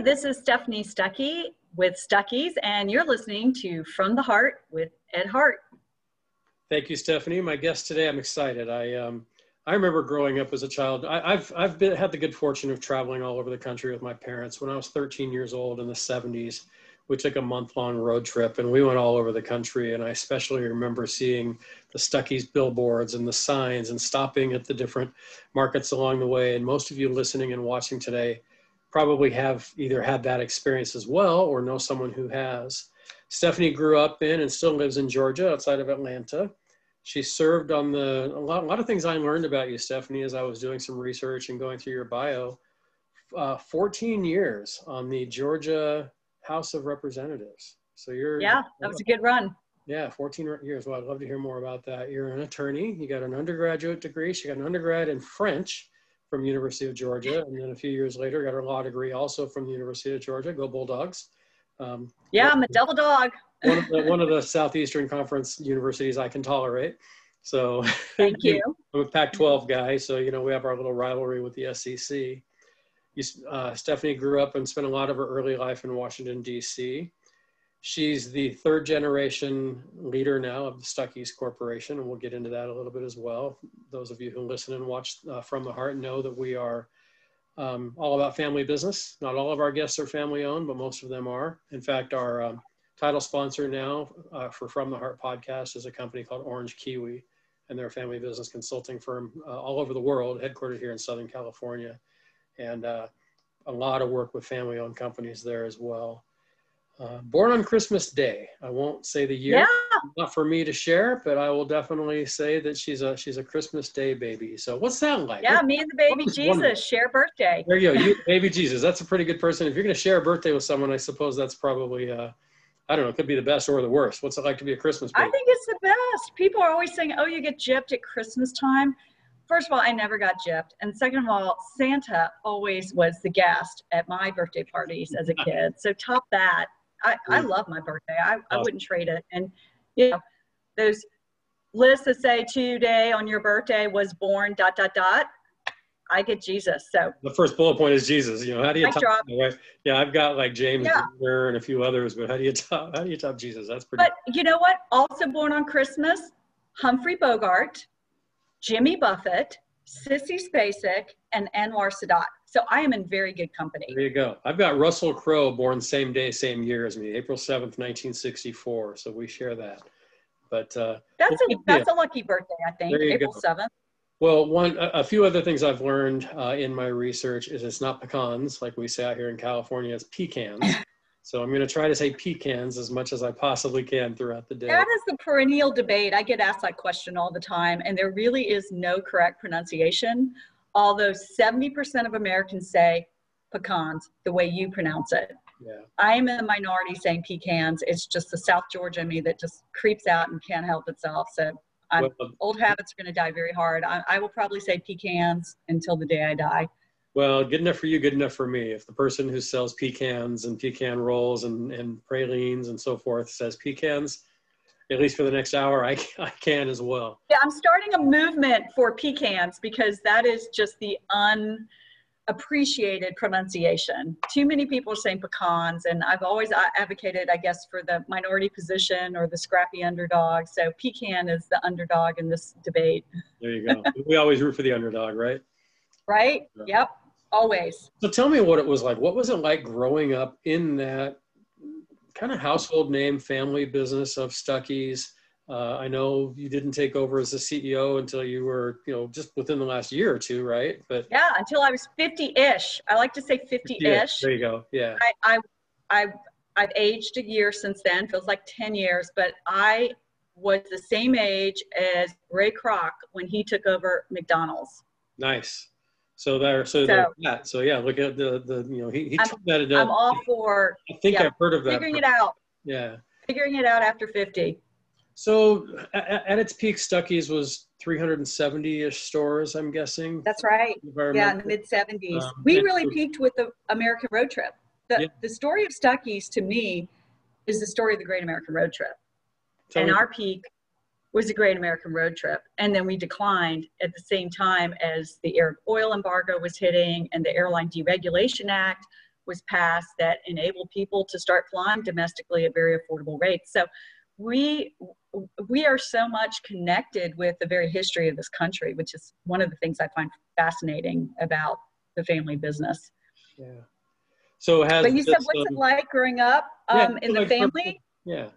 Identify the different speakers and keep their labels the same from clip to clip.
Speaker 1: this is Stephanie Stuckey with Stuckey's, and you're listening to From the Heart with Ed Hart.
Speaker 2: Thank you, Stephanie. My guest today, I'm excited. I um, I remember growing up as a child. I, have I've been had the good fortune of traveling all over the country with my parents. When I was 13 years old in the 70s, we took a month long road trip and we went all over the country. And I especially remember seeing the Stuckey's billboards and the signs and stopping at the different markets along the way. And most of you listening and watching today probably have either had that experience as well or know someone who has. Stephanie grew up in and still lives in Georgia outside of Atlanta. She served on the, a lot, a lot of things I learned about you, Stephanie, as I was doing some research and going through your bio. Uh, 14 years on the Georgia House of Representatives. So you're
Speaker 1: yeah, that was a good run.
Speaker 2: Yeah, 14 years. Well, I'd love to hear more about that. You're an attorney. You got an undergraduate degree. She got an undergrad in French from University of Georgia, and then a few years later got her law degree also from the University of Georgia. Go Bulldogs!
Speaker 1: Um, yeah, I'm a double dog.
Speaker 2: one, of the, one of the Southeastern Conference universities I can tolerate. So
Speaker 1: thank you.
Speaker 2: I'm a Pac-12 guy, so you know we have our little rivalry with the SEC uh, Stephanie grew up and spent a lot of her early life in Washington, D.C. She's the third generation leader now of the Stuckey's Corporation, and we'll get into that a little bit as well. Those of you who listen and watch uh, From the Heart know that we are um, all about family business. Not all of our guests are family owned, but most of them are. In fact, our um, title sponsor now uh, for From the Heart podcast is a company called Orange Kiwi, and they're a family business consulting firm uh, all over the world, headquartered here in Southern California and uh, a lot of work with family owned companies there as well. Uh, born on Christmas Day. I won't say the year,
Speaker 1: yeah.
Speaker 2: not for me to share, but I will definitely say that she's a she's a Christmas Day baby. So what's that like?
Speaker 1: Yeah, me and the baby Jesus wonderful. share birthday.
Speaker 2: There you go, you baby Jesus. That's a pretty good person. If you're going to share a birthday with someone, I suppose that's probably uh, I don't know, it could be the best or the worst. What's it like to be a Christmas baby?
Speaker 1: I think it's the best. People are always saying, "Oh, you get gypped at Christmas time." first of all, I never got gypped. And second of all, Santa always was the guest at my birthday parties as a kid. So top that. I, I love my birthday. I, I wouldn't trade it. And you know, those lists that say today on your birthday was born dot dot dot. I get Jesus. So
Speaker 2: the first bullet point is Jesus. You know, how do you top? Yeah, I've got like James yeah. and a few others, but how do you top? How do you top Jesus? That's pretty.
Speaker 1: But you know what? Also born on Christmas, Humphrey Bogart, Jimmy Buffett, Sissy Spacek, and Anwar Sadat. So I am in very good company.
Speaker 2: There you go. I've got Russell Crowe, born same day, same year as me, April 7th, 1964. So we share that. But uh,
Speaker 1: that's a that's a lucky birthday, I think. April go. 7th.
Speaker 2: Well, one a few other things I've learned uh, in my research is it's not pecans like we say out here in California. It's pecans. So I'm going to try to say pecans as much as I possibly can throughout the day.
Speaker 1: That is the perennial debate. I get asked that question all the time, and there really is no correct pronunciation. Although 70% of Americans say pecans the way you pronounce it.
Speaker 2: Yeah.
Speaker 1: I'm in the minority saying pecans. It's just the South Georgia me that just creeps out and can't help itself. So well, old habits are going to die very hard. I, I will probably say pecans until the day I die
Speaker 2: well, good enough for you, good enough for me. If the person who sells pecans and pecan rolls and, and pralines and so forth says pecans, at least for the next hour, I, I can as well.
Speaker 1: Yeah, I'm starting a movement for pecans because that is just the unappreciated pronunciation. Too many people are saying pecans, and I've always advocated, I guess, for the minority position or the scrappy underdog. So pecan is the underdog in this debate.
Speaker 2: There you go. we always root for the underdog, right?
Speaker 1: Right? Yeah. Yep, always.
Speaker 2: So tell me what it was like. What was it like growing up in that kind of household name family business of Stuckey's? Uh, I know you didn't take over as the CEO until you were, you know, just within the last year or two, right? But
Speaker 1: yeah, until I was 50-ish. I like to say 50-ish.
Speaker 2: Yeah, there you go. Yeah.
Speaker 1: I, I, I, I've aged a year since then. Feels like 10 years, but I was the same age as Ray Kroc when he took over McDonald's.
Speaker 2: Nice. So there, so, so that. So yeah, look at the the you know he he
Speaker 1: I'm, that it I'm all for.
Speaker 2: I think yeah, I've heard of that.
Speaker 1: Figuring it out.
Speaker 2: Yeah.
Speaker 1: Figuring it out after fifty.
Speaker 2: So at, at its peak, Stuckey's was 370-ish stores. I'm guessing.
Speaker 1: That's right. Yeah, in the mid 70s. Um, we really peaked with the American Road Trip. The yeah. the story of Stuckey's to me is the story of the Great American Road Trip. Tell and me. our peak was a great American road trip. And then we declined at the same time as the Arab oil embargo was hitting and the Airline Deregulation Act was passed that enabled people to start flying domestically at very affordable rates. So we we are so much connected with the very history of this country, which is one of the things I find fascinating about the family business.
Speaker 2: Yeah. So has
Speaker 1: but you said what's um, it like growing up um, yeah, in the like, family?
Speaker 2: Yeah.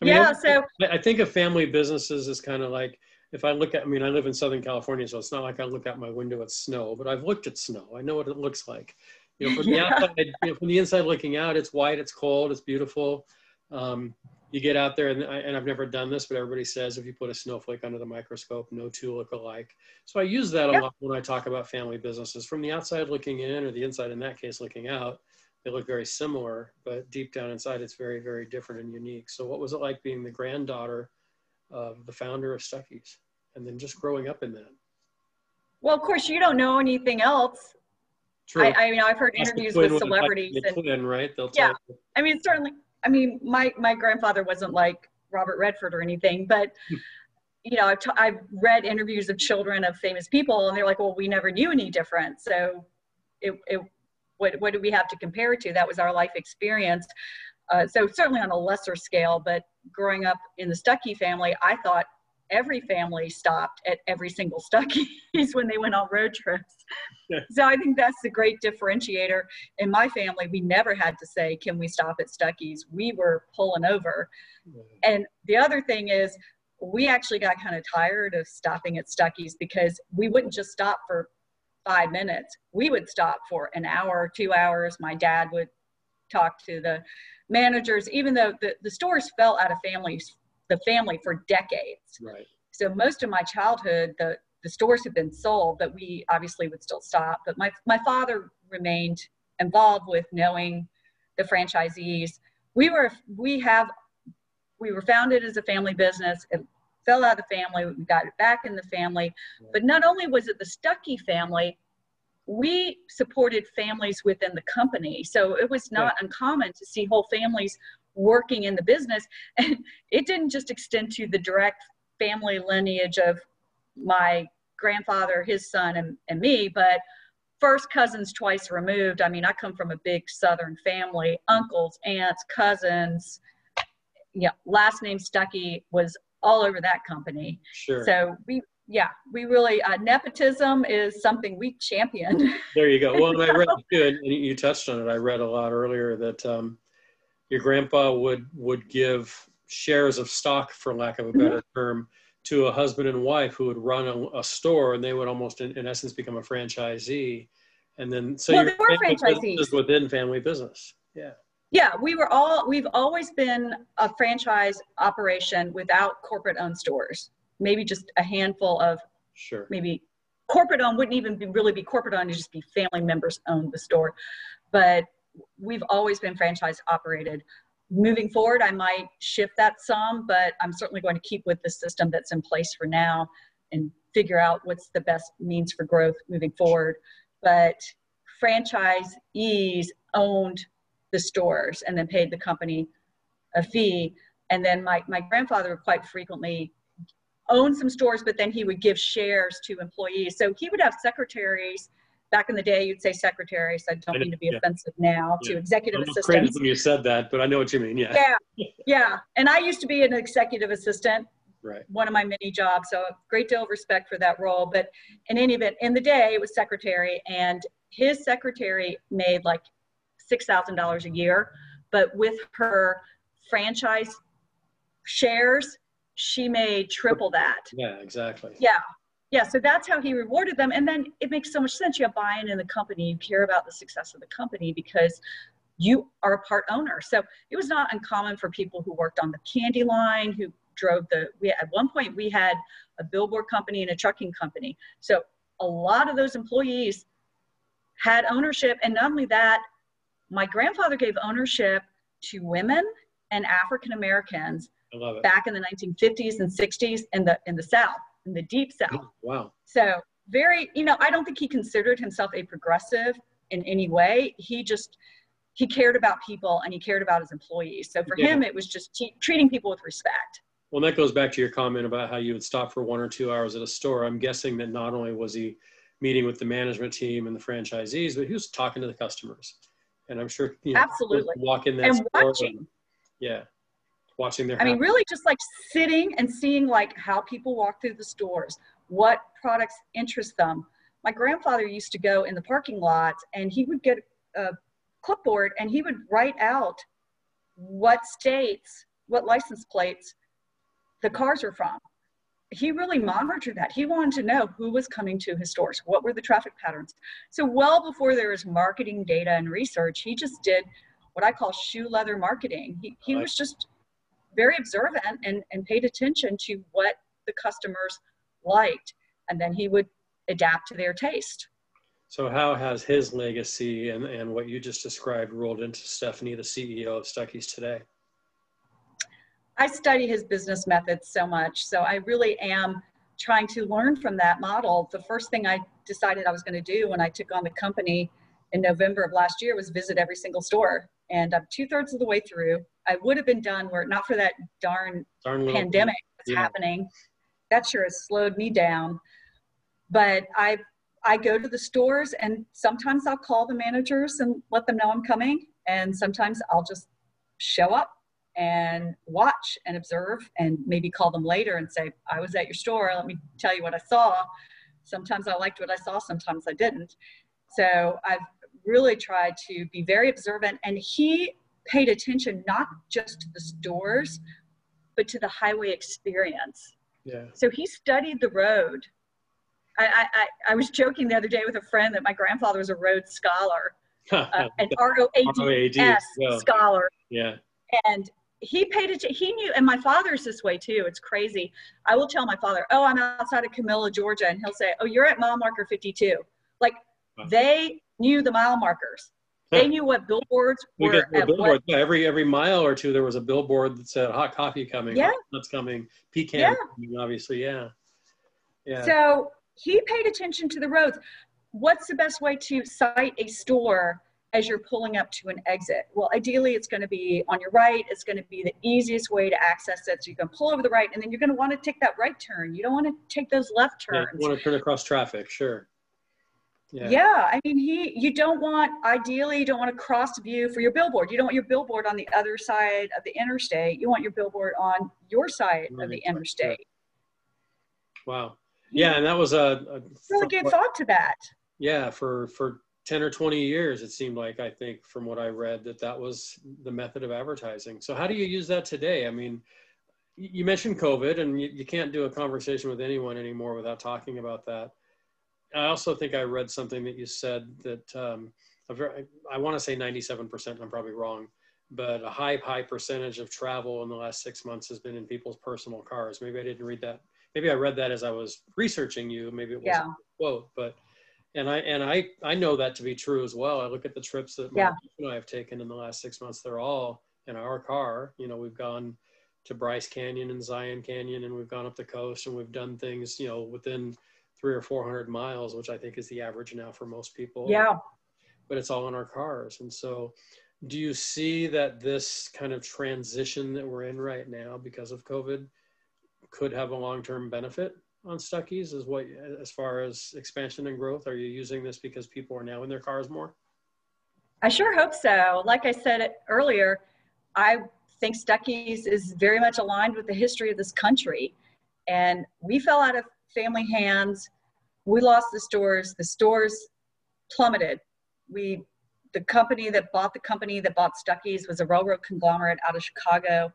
Speaker 1: I mean, yeah. So
Speaker 2: I think of family businesses as kind of like if I look at, I mean, I live in Southern California, so it's not like I look out my window at snow, but I've looked at snow. I know what it looks like. You know, from the outside, you know, from the inside looking out, it's white, it's cold, it's beautiful. Um, you get out there, and, I, and I've never done this, but everybody says if you put a snowflake under the microscope, no two look alike. So I use that a yep. lot when I talk about family businesses. From the outside looking in, or the inside in that case looking out, they look very similar, but deep down inside, it's very, very different and unique. So, what was it like being the granddaughter of the founder of Stuckey's, and then just growing up in that?
Speaker 1: Well, of course, you don't know anything else. True. I, I mean, I've heard interviews with celebrities.
Speaker 2: and, twin, right?
Speaker 1: They'll yeah. I mean, certainly. I mean, my my grandfather wasn't like Robert Redford or anything, but hmm. you know, I've, t- I've read interviews of children of famous people, and they're like, "Well, we never knew any different." So, it, it what what do we have to compare to? That was our life experience. Uh, so certainly on a lesser scale, but growing up in the Stuckey family, I thought every family stopped at every single Stuckey's when they went on road trips. Yeah. So I think that's the great differentiator. In my family, we never had to say, "Can we stop at Stuckey's?" We were pulling over. Yeah. And the other thing is, we actually got kind of tired of stopping at Stuckey's because we wouldn't just stop for five minutes. We would stop for an hour, two hours. My dad would talk to the managers, even though the, the stores fell out of families, the family for decades.
Speaker 2: Right.
Speaker 1: So most of my childhood, the, the stores have been sold, but we obviously would still stop. But my, my father remained involved with knowing the franchisees. We were, we have, we were founded as a family business. It fell out of the family. We got it back in the family. But not only was it the Stuckey family, we supported families within the company. So it was not yeah. uncommon to see whole families working in the business. And it didn't just extend to the direct family lineage of my grandfather, his son, and, and me, but first cousins twice removed. I mean, I come from a big Southern family, uncles, aunts, cousins. Yeah, last name Stuckey was all over that company.
Speaker 2: Sure.
Speaker 1: So we yeah, we really uh, nepotism is something we champion.
Speaker 2: There you go. Well, I read too, and you touched on it. I read a lot earlier that um, your grandpa would would give shares of stock, for lack of a better mm-hmm. term, to a husband and wife who would run a, a store, and they would almost, in, in, essence, become a franchisee. And then, so
Speaker 1: well, your franchisees
Speaker 2: within family business. Yeah.
Speaker 1: Yeah, we were all, we've always been a franchise operation without corporate owned stores. Maybe just a handful of,
Speaker 2: sure.
Speaker 1: maybe corporate owned wouldn't even be, really be corporate owned, it'd just be family members owned the store. But we've always been franchise operated. Moving forward, I might shift that some, but I'm certainly going to keep with the system that's in place for now and figure out what's the best means for growth moving forward. But franchisees owned the stores and then paid the company a fee. And then my, my grandfather would quite frequently own some stores, but then he would give shares to employees. So he would have secretaries. Back in the day, you'd say secretaries. I don't mean to be yeah. offensive now yeah. to executive I'm assistants.
Speaker 2: when you said that, but I know what you mean.
Speaker 1: Yeah. Yeah. yeah. And I used to be an executive assistant.
Speaker 2: Right.
Speaker 1: One of my many jobs. So a great deal of respect for that role. But in any event, in the day, it was secretary, and his secretary made like $6,000 a year. But with her franchise shares, she made triple that.
Speaker 2: Yeah, exactly.
Speaker 1: Yeah. Yeah, so that's how he rewarded them. And then it makes so much sense. You have buy-in in the company. You care about the success of the company because you are a part owner. So it was not uncommon for people who worked on the candy line, who drove the, we at one point we had a billboard company and a trucking company. So a lot of those employees had ownership. And not only that, my grandfather gave ownership to women and African Americans back in the 1950s and 60s in the in the South, in the deep South. Oh,
Speaker 2: wow.
Speaker 1: So very, you know, I don't think he considered himself a progressive in any way. He just he cared about people and he cared about his employees. So for yeah. him, it was just t- treating people with respect.
Speaker 2: Well, that goes back to your comment about how you would stop for one or two hours at a store. I'm guessing that not only was he meeting with the management team and the franchisees, but he was talking to the customers And I'm sure you know,
Speaker 1: Absolutely.
Speaker 2: walk in that
Speaker 1: And
Speaker 2: store
Speaker 1: watching.
Speaker 2: and- yeah, watching their.
Speaker 1: I mean, really just like sitting and seeing like how people walk through the stores, what products interest them. My grandfather used to go in the parking lot and he would get a clipboard and he would write out what states, what license plates the cars are from. He really monitored that. He wanted to know who was coming to his stores, what were the traffic patterns. So, well before there was marketing data and research, he just did what I call shoe leather marketing. He, he was just very observant and, and paid attention to what the customers liked. And then he would adapt to their taste.
Speaker 2: So how has his legacy and, and what you just described rolled into Stephanie, the CEO of Stuckey's today?
Speaker 1: I study his business methods so much. So I really am trying to learn from that model. The first thing I decided I was going to do when I took on the company in November of last year was visit every single store. And I'm two thirds of the way through. I would have been done were it not for that darn
Speaker 2: Darn
Speaker 1: pandemic that's
Speaker 2: Yeah.
Speaker 1: happening. That sure has slowed me down. But I I go to the stores and sometimes I'll call the managers and let them know I'm coming. And sometimes I'll just show up and watch and observe and maybe call them later and say, I was at your store, let me tell you what I saw. Sometimes I liked what I saw, sometimes I didn't. So I've really tried to be very observant and he paid attention not just to the stores, but to the highway experience.
Speaker 2: Yeah.
Speaker 1: So he studied the road. I, I, I, I was joking the other day with a friend that my grandfather was a road scholar, uh, an R O A D
Speaker 2: ROAD,
Speaker 1: S scholar.
Speaker 2: yeah.
Speaker 1: And he paid it. He knew, and my father's this way too. It's crazy. I will tell my father, "Oh, I'm outside of Camilla, Georgia," and he'll say, "Oh, you're at mile marker 52." Like
Speaker 2: Wow.
Speaker 1: they knew the mile markers. They knew what billboards
Speaker 2: We
Speaker 1: were at
Speaker 2: billboard.
Speaker 1: what.
Speaker 2: Yeah, every every mile or two, there was a billboard that said "hot coffee coming."
Speaker 1: Yeah.
Speaker 2: That's coming. Pecan.
Speaker 1: Yeah.
Speaker 2: coming, obviously, yeah. Yeah.
Speaker 1: So he paid attention to the roads. What's the best way to site a store as you're pulling up to an exit? Well, ideally, it's going to be on your right. It's going to be the easiest way to access it. So you can pull over the right, and then you're going to want to take that right turn. You don't want to take those left
Speaker 2: Yeah,
Speaker 1: turns.
Speaker 2: you want to turn across traffic, sure. Yeah.
Speaker 1: Yeah. I mean, he. You don't want. Ideally, you don't want to cross view for your billboard. You don't want your billboard on the other side of the interstate. You want your billboard on your side of the
Speaker 2: Right, right,
Speaker 1: interstate.
Speaker 2: Wow. Yeah, and that was a, a
Speaker 1: Really gave thought to that.
Speaker 2: yeah for for 10 or 20 years it seemed like i think from what i read that that was the method of advertising. So how do you use that today? I mean you mentioned covid and you, you can't do a conversation with anyone anymore without talking about that. I also think i read something that you said that um, a very, i want to say 97% i'm probably wrong but a high high percentage of travel in the last six months has been in people's personal cars. Maybe i didn't read that maybe i read that as i was researching you maybe it wasn't
Speaker 1: Yeah.
Speaker 2: a quote but and I and I I know that to be true as well. I look at the trips that my
Speaker 1: Yeah.
Speaker 2: and I have taken in the last six months. They're all in our car. You know, we've gone to Bryce Canyon and Zion Canyon, and we've gone up the coast, and we've done things. You know, within three or four hundred miles, which I think is the average now for most people.
Speaker 1: Yeah.
Speaker 2: But it's all in our cars, and so. Do you see that this kind of transition that we're in right now because of COVID could have a long-term benefit on Stuckey's as what as far as expansion and growth? Are you using this because people are now in their cars more?
Speaker 1: I sure hope so. Like I said earlier, I think Stuckey's is very much aligned with the history of this country. And we fell out of family hands. We lost the stores. The stores plummeted. We, the company that bought the company that bought Stuckey's was a railroad conglomerate out of Chicago.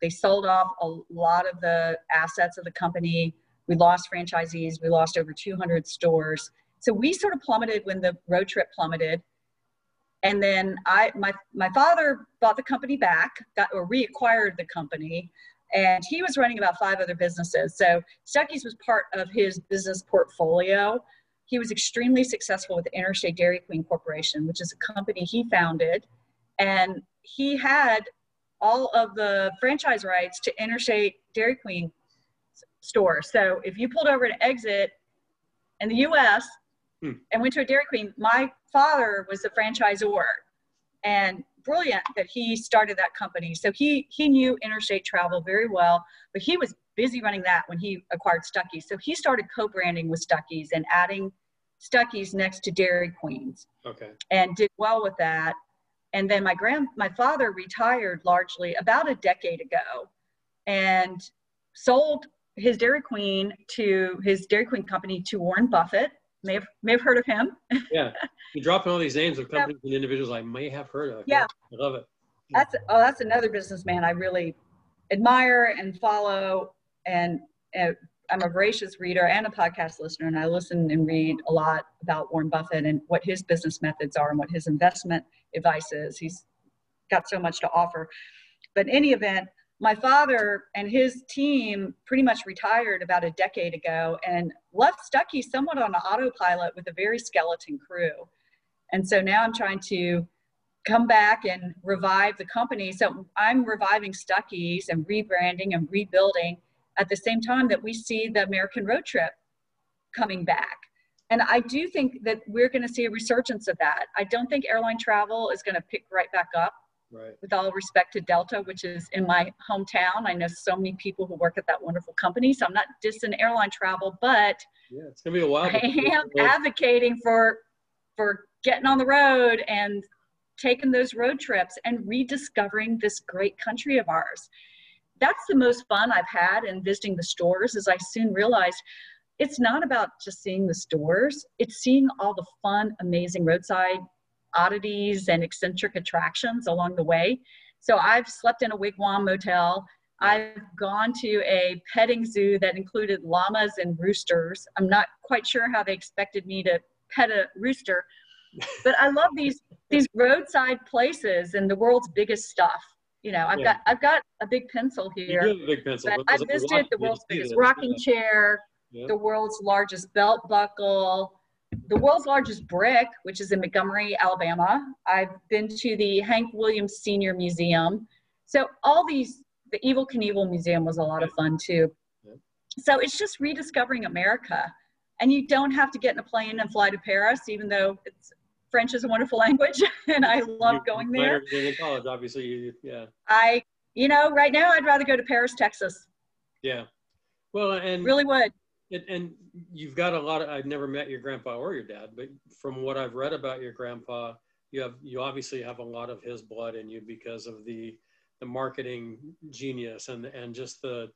Speaker 1: They sold off a lot of the assets of the company. We lost franchisees. We lost over 200 stores. So we sort of plummeted when the road trip plummeted and then I my my father bought the company back, got or reacquired the company, and he was running about five other businesses. So Stuckey's was part of his business portfolio. He was extremely successful with Interstate Dairy Queen Corporation, which is a company he founded, and he had all of the franchise rights to Interstate Dairy Queen store. So if you pulled over to exit in the U.S.
Speaker 2: Hmm.
Speaker 1: and went to a Dairy Queen, my father was the franchisor, and brilliant that he started that company. So he he knew interstate travel very well, but he was busy running that when he acquired Stuckey's. So he started co-branding with Stuckey's and adding Stuckey's next to Dairy Queens
Speaker 2: Okay.
Speaker 1: and did well with that. and then my grand my father retired largely about a decade ago and sold his Dairy Queen to his Dairy Queen company to Warren Buffett. May have may have heard of him.
Speaker 2: yeah, you're dropping all these names of companies and individuals I may have heard of.
Speaker 1: Yeah,
Speaker 2: I love it.
Speaker 1: That's oh, that's another businessman I really admire and follow, and uh, I'm a voracious reader and a podcast listener, and I listen and read a lot about Warren Buffett and what his business methods are and what his investment advice is. He's got so much to offer. But in any event, my father and his team pretty much retired about a decade ago and left Stuckey somewhat on autopilot with a very skeleton crew. And so now I'm trying to come back and revive the company. So I'm reviving Stuckey's and rebranding and rebuilding at the same time that we see the American road trip coming back. And I do think that we're going to see a resurgence of that. I don't think airline travel is going to pick right back up.
Speaker 2: Right.
Speaker 1: With all respect to Delta, which is in my hometown, I know so many people who work at that wonderful company. So I'm not dissing airline travel, but
Speaker 2: yeah, it's gonna be a while.
Speaker 1: I am advocating for for getting on the road and taking those road trips and rediscovering this great country of ours. That's the most fun I've had in visiting the stores. As I soon realized, it's not about just seeing the stores; it's seeing all the fun, amazing roadside oddities and eccentric attractions along the way. So I've slept in a wigwam motel. I've gone to a petting zoo that included llamas and roosters. I'm not quite sure how they expected me to pet a rooster, but I love these these roadside places and the world's biggest stuff. You know, I've yeah. got I've got a big pencil here.
Speaker 2: You have a big pencil.
Speaker 1: I visited the world's biggest rocking chair, yeah. the world's largest belt buckle, the world's largest brick, which is in Montgomery, Alabama. I've been to the Hank Williams Senior Museum. So all these, the Evel Knievel Museum was a lot of fun too. So it's just rediscovering America. And you don't have to get in a plane and fly to Paris, even though it's French is a wonderful language and I love you, going there.
Speaker 2: In college, obviously, you, yeah.
Speaker 1: I, you know, right now I'd rather go to Paris, Texas.
Speaker 2: Yeah. Well, and
Speaker 1: really would.
Speaker 2: And, and you've got a lot of, I've never met your grandpa or your dad, but from what I've read about your grandpa, you have, you obviously have a lot of his blood in you because of the, the marketing genius and, and just the,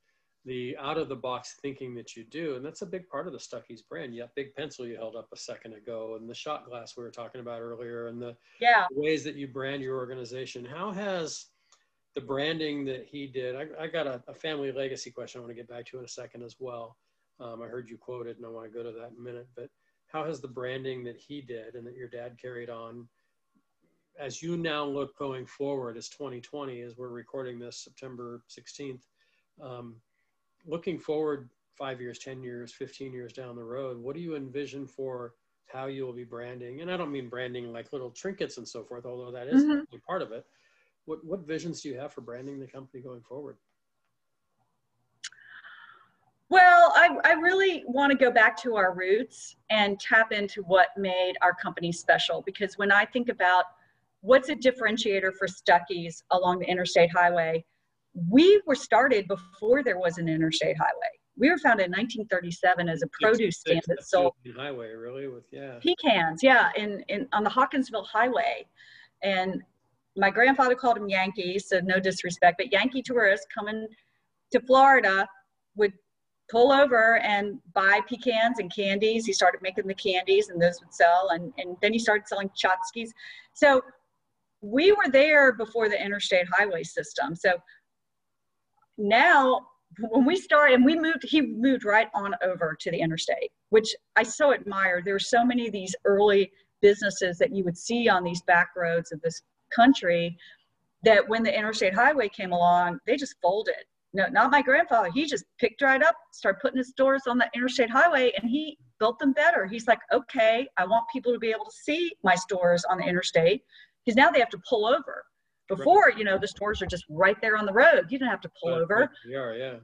Speaker 2: the out of the box thinking that you do. And that's a big part of the Stuckey's brand. Yeah. Big pencil you held up a second ago and the shot glass we were talking about earlier and the
Speaker 1: yeah.
Speaker 2: ways that you brand your organization. How has the branding that he did, I, I got a, a family legacy question I want to get back to in a second as well. Um, I heard you quoted, and I want to go to that in a minute. But how has the branding that he did and that your dad carried on, as you now look going forward as 2020, as we're recording this September 16th, um, looking forward five years, 10 years, 15 years down the road, what do you envision for how you will be branding? And I don't mean branding like little trinkets and so forth, although that is mm-hmm. part of it. What, what visions do you have for branding the company going forward?
Speaker 1: Well, I, I really want to go back to our roots and tap into what made our company special because when I think about what's a differentiator for Stuckey's along the interstate highway, we were started before there was an interstate highway. We were founded in 1937 as a produce stand that sold
Speaker 2: highway, really, with yeah
Speaker 1: pecans, yeah, in, in on the Hawkinsville Highway, and my grandfather called them Yankees, so no disrespect, but Yankee tourists coming to Florida would pull over and buy pecans and candies. He started making the candies and those would sell. And, and then he started selling tchotchkes. So we were there before the interstate highway system. So now when we started and we moved, he moved right on over to the interstate, which I so admire. There were so many of these early businesses that you would see on these back roads of this country that when the interstate highway came along, they just folded no, not my grandfather. He just picked right up, started putting his stores on the interstate highway, and he built them better. He's like, okay, I want people to be able to see my stores on the interstate because now they have to pull over. Before, right. you know, the stores are just right there on the road. You didn't have to pull over.
Speaker 2: They are, yeah.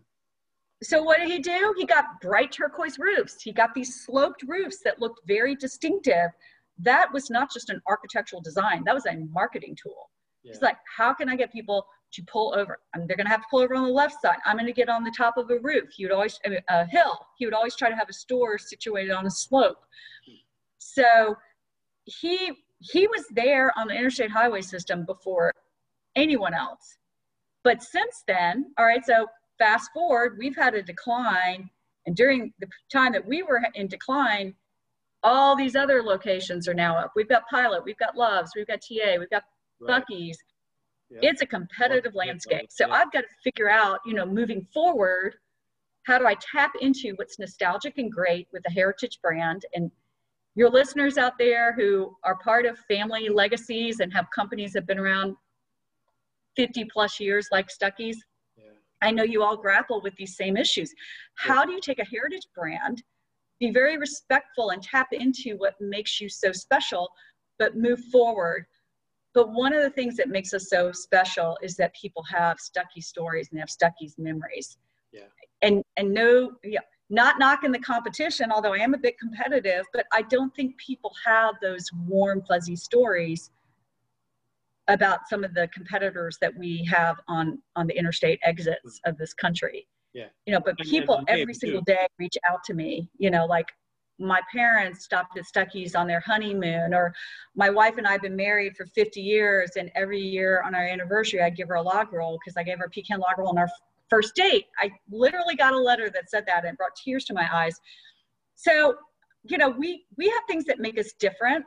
Speaker 1: So what did he do? He got bright turquoise roofs. He got these sloped roofs that looked very distinctive. That was not just an architectural design. That was a marketing tool. Yeah. He's like, how can I get people to pull over. And they're going to have to pull over on the left side. I'm going to get on the top of a roof. He would always, a hill. He would always try to have a store situated on a slope. So he he was there on the interstate highway system before anyone else. But since then, all right, so fast forward, we've had a decline. And during the time that we were in decline, all these other locations are now up. We've got Pilot, we've got Loves, we've got TA, we've got right. It's a competitive landscape. So I've got to figure out, you know, moving forward, how do I tap into what's nostalgic and great with a heritage brand and your listeners out there who are part of family legacies and have companies that have been around 50 plus years like Stuckey's, yeah. I know you all grapple with these same issues. How yeah. do you take a heritage brand, be very respectful and tap into what makes you so special, but move forward? But one of the things that makes us so special is that people have Stuckey stories and they have Stuckey's memories.
Speaker 2: Yeah.
Speaker 1: And and no, yeah, not knocking the competition, although I am a bit competitive, but I don't think people have those warm, fuzzy stories about some of the competitors that we have on on the interstate exits of this country.
Speaker 2: Yeah.
Speaker 1: You know, but people every single day reach out to me, you know, like my parents stopped at Stuckey's on their honeymoon, or my wife and I have been married for 50 years, and every year on our anniversary, I give her a log roll because I gave her a pecan log roll on our first date. I literally got a letter that said that and brought tears to my eyes. So, you know, we we have things that make us different.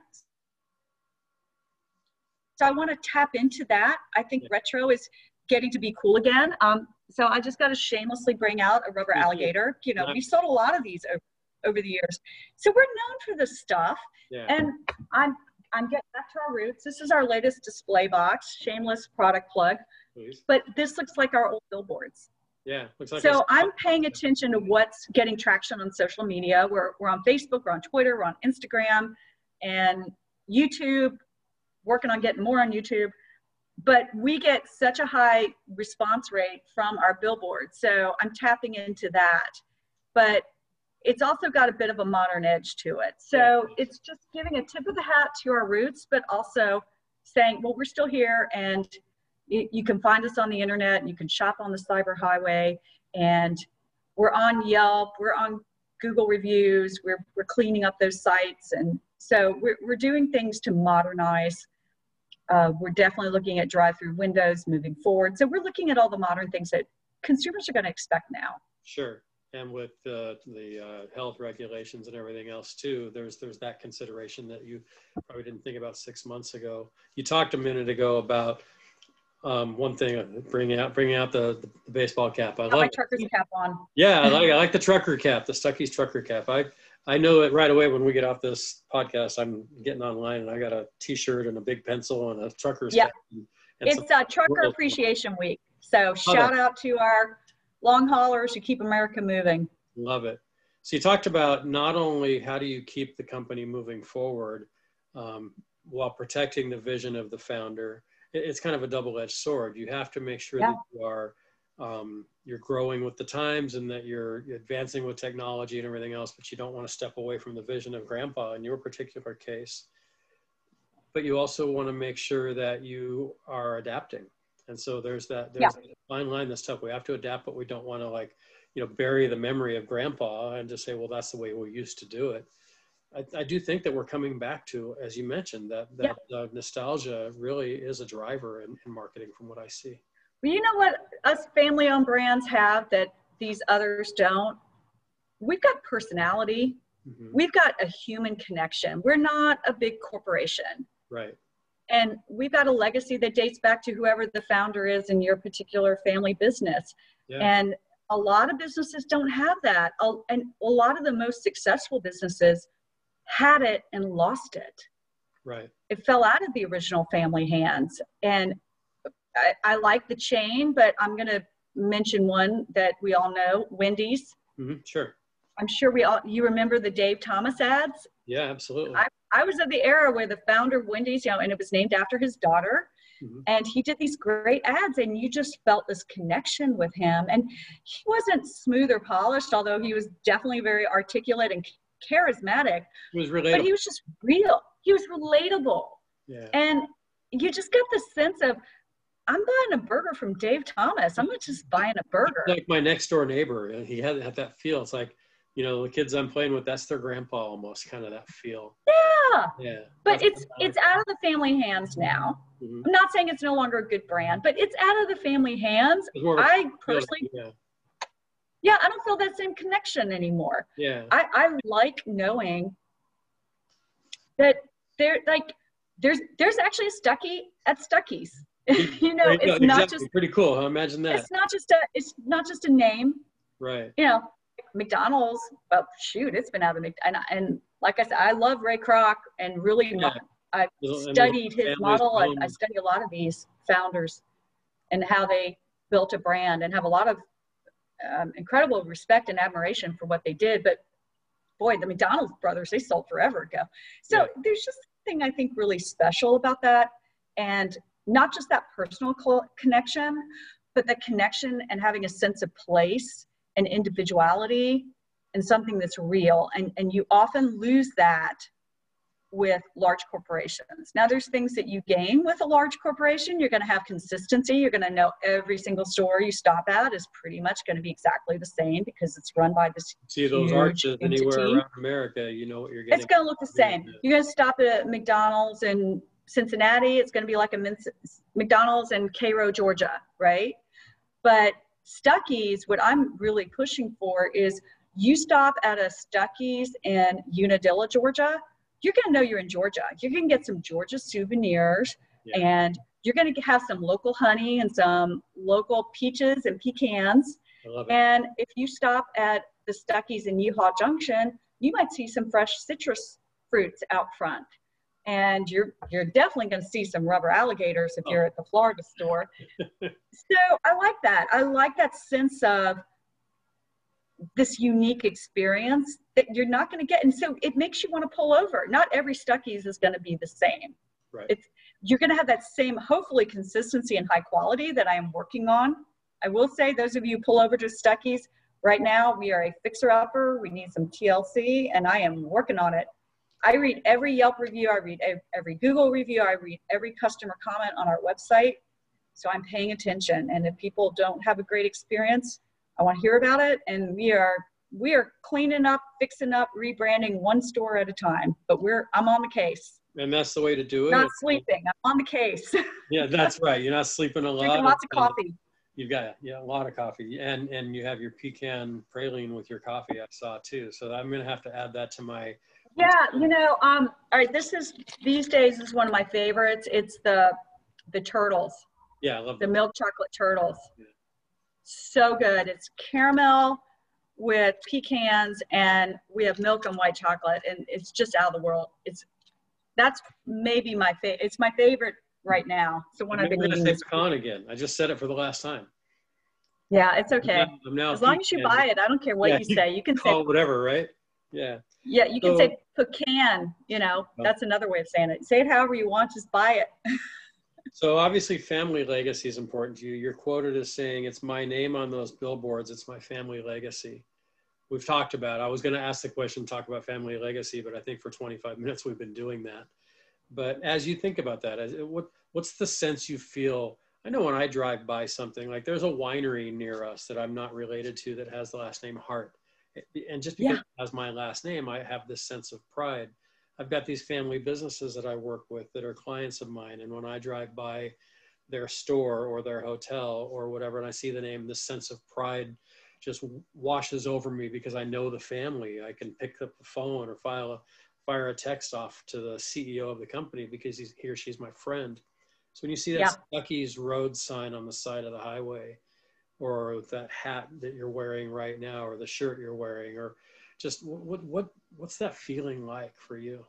Speaker 1: So I want to tap into that. I think yeah. retro is getting to be cool again. Um, so I just got to shamelessly bring out a rubber alligator. You know, yeah. we sold a lot of these over, over the years. So we're known for this stuff.
Speaker 2: Yeah.
Speaker 1: And I'm I'm getting back to our roots. This is our latest display box, shameless product plug. Please. But this looks like our old billboards.
Speaker 2: Yeah, looks like
Speaker 1: so I'm paying attention to what's getting traction on social media. We're, we're on Facebook, we're on Twitter, we're on Instagram, and YouTube, working on getting more on YouTube. But we get such a high response rate from our billboards. So I'm tapping into that. But it's also got a bit of a modern edge to it. So it's just giving a tip of the hat to our roots, but also saying, well, we're still here and you can find us on the internet you can shop on the cyber highway and we're on yelp we're on google reviews we're, we're cleaning up those sites. And so we're, we're doing things to modernize. Uh, we're definitely looking at drive-through windows moving forward. So we're looking at all the modern things that consumers are going to expect now.
Speaker 2: Sure and with uh, the uh, health regulations and everything else too there's there's that consideration that you probably didn't think about six months ago you talked a minute ago about um, one thing, uh, bringing out bringing out the, the, baseball cap.
Speaker 1: I love my trucker's cap on.
Speaker 2: Yeah, I like I like the trucker cap, the Stuckey's trucker cap. I I know it right away when we get off this podcast. I'm getting online and I got a T-shirt and a big pencil and a trucker's
Speaker 1: yeah. cap. And, and it's a Trucker Appreciation Week, so shout out to our long haulers who keep America moving.
Speaker 2: Love it. So you talked about not only how do you keep the company moving forward um, while protecting the vision of the founder it's kind of a double-edged sword. You have to make sure yeah. that you are um, you're growing with the times and that you're advancing with technology and everything else, but you don't want to step away from the vision of grandpa in your particular case. But you also want to make sure that you are adapting. And so there's that there's yeah. a fine line that's tough. We have to adapt, but we don't want to like, you know, bury the memory of grandpa and just say, well, that's the way we used to do it. I, I, do think that we're coming back to, as you mentioned, that that yeah. uh, nostalgia really is a driver in, in, marketing, from what I see.
Speaker 1: Well, you know what us family-owned brands have that these others don't. We've got personality. Mm-hmm. We've got a human connection. We're not a big corporation.
Speaker 2: Right.
Speaker 1: And we've got a legacy that dates back to whoever the founder is in your particular family business. Yeah. And a lot of businesses don't have that. And a lot of the most successful businesses had it and lost it.
Speaker 2: Right.
Speaker 1: It fell out of the original family hands. And I, I like the chain, but I'm going to mention one that we all know Wendy's.
Speaker 2: Mm-hmm, sure.
Speaker 1: I'm sure we all, you remember the Dave Thomas ads?
Speaker 2: Yeah, absolutely.
Speaker 1: I, I was of the era where the founder of Wendy's, you know, and it was named after his daughter. Mm-hmm. And he did these great ads, and you just felt this connection with him. And he wasn't smooth or polished, although he was definitely very articulate and charismatic.
Speaker 2: He was relatable.
Speaker 1: But he was just real. He was relatable.
Speaker 2: Yeah.
Speaker 1: And you just got the sense of, I'm buying a burger from Dave Thomas. I'm not just buying a burger.
Speaker 2: Like my next door neighbor, he had, had that feel. It's like, you know, the kids I'm playing with, that's their grandpa almost, kind of that feel.
Speaker 1: Yeah.
Speaker 2: Yeah.
Speaker 1: But
Speaker 2: That's
Speaker 1: it's it's out of the family hands now.
Speaker 2: Mhm.
Speaker 1: I'm not saying it's no longer a good brand, but it's out of the family hands.
Speaker 2: It's more of a
Speaker 1: I personally,
Speaker 2: Yeah.
Speaker 1: yeah, I don't feel that same connection anymore.
Speaker 2: Yeah.
Speaker 1: I, I like knowing that there like there's there's actually a Stuckey at Stuckey's. you know,
Speaker 2: There you go.
Speaker 1: it's not
Speaker 2: Exactly.
Speaker 1: just
Speaker 2: pretty cool. Huh? Imagine that.
Speaker 1: it's not just a it's not just a name.
Speaker 2: Right.
Speaker 1: You know, McDonald's. Well, shoot, it's been out of Mc and and like I said, I love Ray Kroc and really
Speaker 2: Yeah.
Speaker 1: I've studied his model. I, I study a lot of these founders and how they built a brand and have a lot of um, incredible respect and admiration for what they did. But boy, the McDonald's brothers, they sold forever ago. So
Speaker 2: Yeah.
Speaker 1: there's just something I think really special about that. And not just that personal co- connection, but the connection and having a sense of place and individuality and something that's real. And, and you often lose that with large corporations. Now, there's things that you gain with a large corporation. You're going to have consistency. You're going to know every single store you stop at is pretty much going to be exactly the same because it's run by this.
Speaker 2: See those arches anywhere around America, you know what you're getting.
Speaker 1: It's going to look the same. You're going to stop at McDonald's in Cincinnati. It's going to be like a McDonald's in Cairo, Georgia, right? But Stuckey's, what I'm really pushing for is you stop at a Stuckey's in Unadilla, Georgia, you're going to know you're in Georgia. You're going to get some Georgia souvenirs
Speaker 2: Yeah.
Speaker 1: and you're going to have some local honey and some local peaches and pecans.
Speaker 2: I love it.
Speaker 1: And if you stop at the Stuckey's in Yeehaw Junction, you might see some fresh citrus fruits out front. And you're you're definitely going to see some rubber alligators if you're at the Florida store. so I like that. I like that sense of this unique experience that you're not going to get. And so it makes you want to pull over. Not every Stuckey's is going to be the same.
Speaker 2: Right.
Speaker 1: It's you're going to have that same hopefully consistency and high quality that I am working on. I will say those of you pull over to Stuckey's right now, we are a fixer upper. We need some TLC and I am working on it. I read every Yelp review, I read every Google review, I read every customer comment on our website. So I'm paying attention. And if people don't have a great experience, I want to hear about it. And we are we are cleaning up, fixing up, rebranding one store at a time. But we're I'm on the case.
Speaker 2: And that's the way to do it.
Speaker 1: Not sleeping. I'm on the case.
Speaker 2: Yeah, that's right. You're not sleeping a lot.
Speaker 1: Drinking lots of coffee.
Speaker 2: You've got yeah, a lot of coffee, and and you have your pecan praline with your coffee. I saw too. So I'm gonna have to add that to my.
Speaker 1: Yeah, you know, um, all right, this is these days is one of my favorites. It's the the turtles,
Speaker 2: Yeah, I love
Speaker 1: the
Speaker 2: that.
Speaker 1: milk chocolate turtles.
Speaker 2: Yeah.
Speaker 1: So good. It's caramel with pecans and we have milk and white chocolate and it's just out of the world. It's that's maybe my favorite. It's my favorite right now. So when I've
Speaker 2: I'm
Speaker 1: been
Speaker 2: gonna
Speaker 1: eating
Speaker 2: say
Speaker 1: this.
Speaker 2: pecan again. I just said it for the last time.
Speaker 1: Yeah, it's okay.
Speaker 2: I'm now- I'm now
Speaker 1: As long as you buy it, I don't care what
Speaker 2: Yeah,
Speaker 1: you
Speaker 2: you
Speaker 1: say. You can say
Speaker 2: whatever, right? Yeah.
Speaker 1: yeah, you can say pecan, you know.
Speaker 2: Oh.
Speaker 1: That's another way of saying it. Say it however you want, just buy it.
Speaker 2: So obviously, family legacy is important to you. You're quoted as saying, "It's my name on those billboards. It's my family legacy." We've talked about. I was going to ask the question, talk about family legacy, but I think for 25 minutes we've been doing that. But as you think about that, as, what what's the sense you feel? I know when I drive by something like there's a winery near us that I'm not related to that has the last name Hart, and just because
Speaker 1: Yeah.
Speaker 2: it has my last name, I have this sense of pride. I've got these family businesses that I work with that are clients of mine. And when I drive by their store or their hotel or whatever, and I see the name, this sense of pride just washes over me because I know the family. I can pick up the phone or file a, fire a text off to the CEO of the company because he's, he or she's my friend. So when you see that Stuckey's road sign on the side of the highway, or that hat that you're wearing right now, or the shirt you're wearing, or just what what what's that feeling like for you?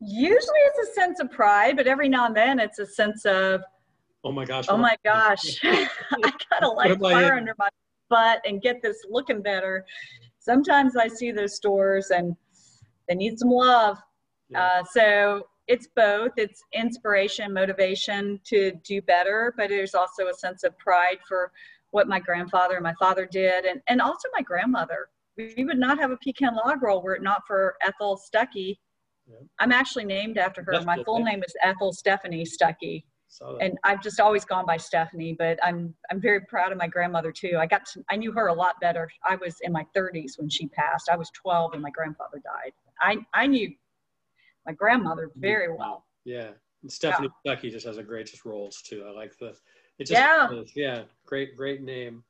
Speaker 1: Usually it's a sense of pride, but every now and then it's a sense of,
Speaker 2: Oh my gosh!
Speaker 1: oh my gosh, I gotta light fire under my butt and get this looking better. Sometimes I see those stores and they need some love.
Speaker 2: Yeah.
Speaker 1: Uh, so it's both. It's inspiration, motivation to do better, but there's also a sense of pride for what my grandfather and my father did, and, and also my grandmother. We would not have a pecan log roll were it not for Ethel Stuckey.
Speaker 2: Yeah.
Speaker 1: I'm actually named after her.
Speaker 2: That's
Speaker 1: my full
Speaker 2: yeah.
Speaker 1: name is Ethel Stephanie Stuckey. And I've just always gone by Stephanie, but I'm I'm very proud of my grandmother too. I got to, I knew her a lot better. I was in my 30s when she passed. I was 12 when my grandfather died. I I knew my grandmother very well.
Speaker 2: Yeah. And Stephanie Stuckey just has a great just rolls too. I like the it just
Speaker 1: Yeah.
Speaker 2: yeah, great, great name.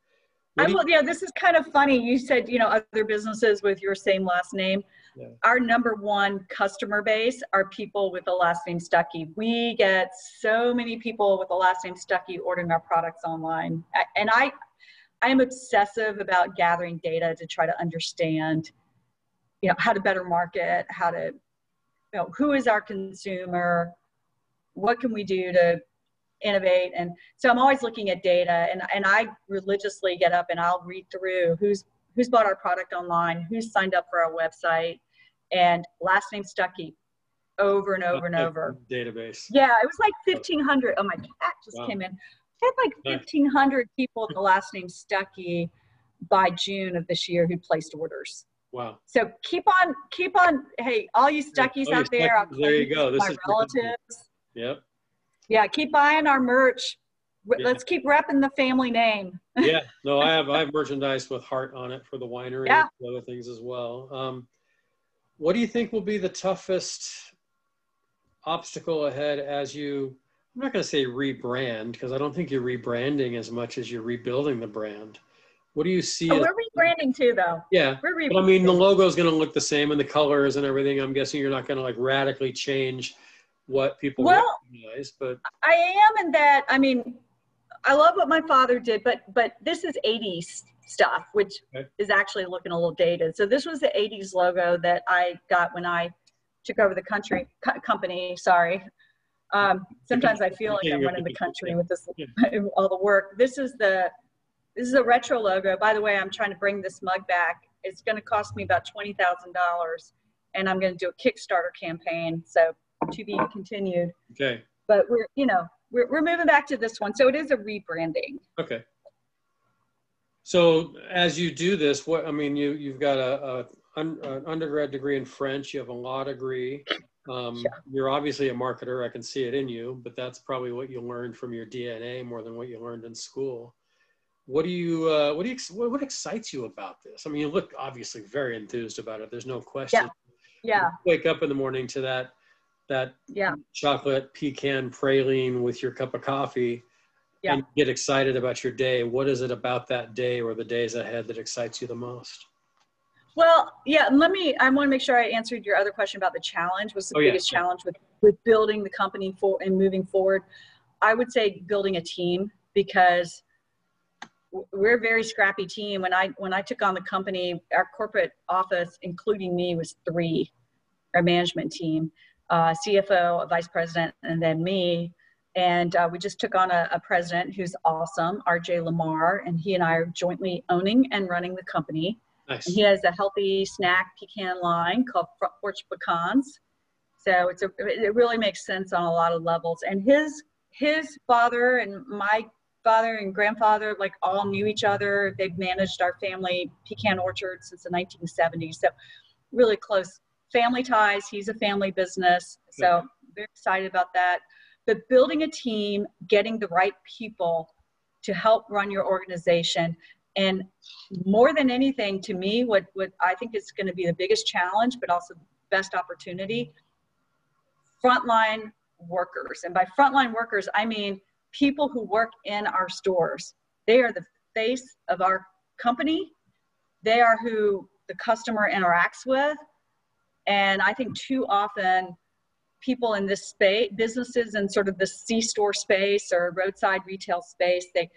Speaker 1: I
Speaker 2: you-
Speaker 1: will, yeah, this is kind of funny. You said, you know, other businesses with your same last name.
Speaker 2: Yeah.
Speaker 1: Our number one customer base are people with the last name Stuckey. We get so many people with the last name Stuckey ordering our products online. And I, I am obsessive about gathering data to try to understand, you know, how to better market, how to, you know, who is our consumer, what can we do to innovate? And so i'm always looking at data and, and i religiously get up and i'll read through who's who's bought our product online who's signed up for our website and last name stuckey over and over and over.
Speaker 2: database.
Speaker 1: yeah it was like 1500 oh my cat just
Speaker 2: Wow.
Speaker 1: came in. I had like 1500 people with the last name stuckey by june of this year who placed orders
Speaker 2: Wow.
Speaker 1: so keep on keep on hey all you stuckies
Speaker 2: all you
Speaker 1: out there
Speaker 2: Stuckies, there you go. This
Speaker 1: my
Speaker 2: is-
Speaker 1: relatives
Speaker 2: Yep.
Speaker 1: yeah, keep buying our merch.
Speaker 2: Yeah.
Speaker 1: Let's keep repping the family name.
Speaker 2: yeah, no, I have I have merchandise with heart on it for the winery
Speaker 1: Yeah.
Speaker 2: and other things as well. Um, what do you think will be the toughest obstacle ahead as you? I'm not going to say rebrand because I don't think you're rebranding as much as you're rebuilding the brand. What do you see?
Speaker 1: Oh,
Speaker 2: as-
Speaker 1: we're rebranding too, though.
Speaker 2: yeah,
Speaker 1: We're rebranding.
Speaker 2: but I mean the logo is going to look the same and the colors and everything. I'm guessing you're not going to like radically change what people
Speaker 1: Well-
Speaker 2: recognize, but
Speaker 1: I am in that. I mean, I love what my father did, but but this is 80s stuff, which
Speaker 2: Okay.
Speaker 1: is actually looking a little dated. So this was the 80s logo that I got when I took over the country co- company. Sorry. Um, sometimes I feel like I'm running the country with this all the work. This is the this is a retro logo. By the way, I'm trying to bring this mug back. It's going to cost me about twenty thousand dollars, and I'm going to do a Kickstarter campaign. So to be continued
Speaker 2: okay,
Speaker 1: but we're you know we're, we're moving back to this one so it is a rebranding
Speaker 2: Okay. So as you do this, what I mean, you you've got a, a un, an undergrad degree in French. You have a law degree. Um,
Speaker 1: Yeah.
Speaker 2: You're obviously a marketer. I can see it in you, but that's probably what you learned from your DNA more than what you learned in school. What do you uh, what do you what, what excites you about this? I mean, you look obviously very enthused about it. There's no question.
Speaker 1: yeah yeah.
Speaker 2: Wake up in the morning to that that
Speaker 1: yeah
Speaker 2: chocolate pecan praline with your cup of coffee
Speaker 1: Yeah.
Speaker 2: and get excited about your day what is it about that day or the days ahead that excites you the most
Speaker 1: well yeah let me i want to make sure i answered your other question about the challenge what's the
Speaker 2: Oh,
Speaker 1: biggest
Speaker 2: yeah.
Speaker 1: challenge with with building the company for and moving forward i would say building a team because we're a very scrappy team when i when i took on the company our corporate office including me was three our management team uh, cfo a vice president and then me and uh, we just took on a, a president who's awesome rj lamar and he and i are jointly owning and running the company
Speaker 2: nice
Speaker 1: and he has a healthy snack pecan line called Front Porch Pecans. So it's a, it really makes sense on a lot of levels. And his his father and my father and grandfather like all knew each other. They've managed our family pecan orchard since the 1970s. So really close family ties. He's a family business. So very excited about that. But building a team, getting the right people to help run your organization and more than anything to me what what i think is going to be the biggest challenge but also best opportunity frontline workers and by frontline workers i mean people who work in our stores. They are the face of our company. They are who the customer interacts with. And i think too often people in this space businesses in sort of the c store space or roadside retail space they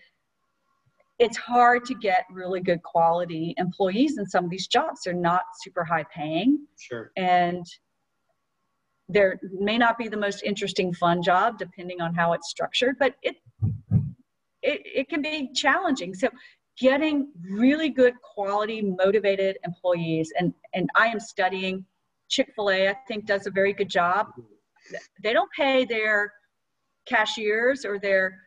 Speaker 1: it's hard to get really good quality employees in some of these jobs. They're not super high paying.
Speaker 2: Sure.
Speaker 1: And there may not be the most interesting fun job depending on how it's structured, but it it, it can be challenging. So getting really good quality motivated employees and and I am studying Chick-fil-A I think does a very good job. They don't pay their cashiers or their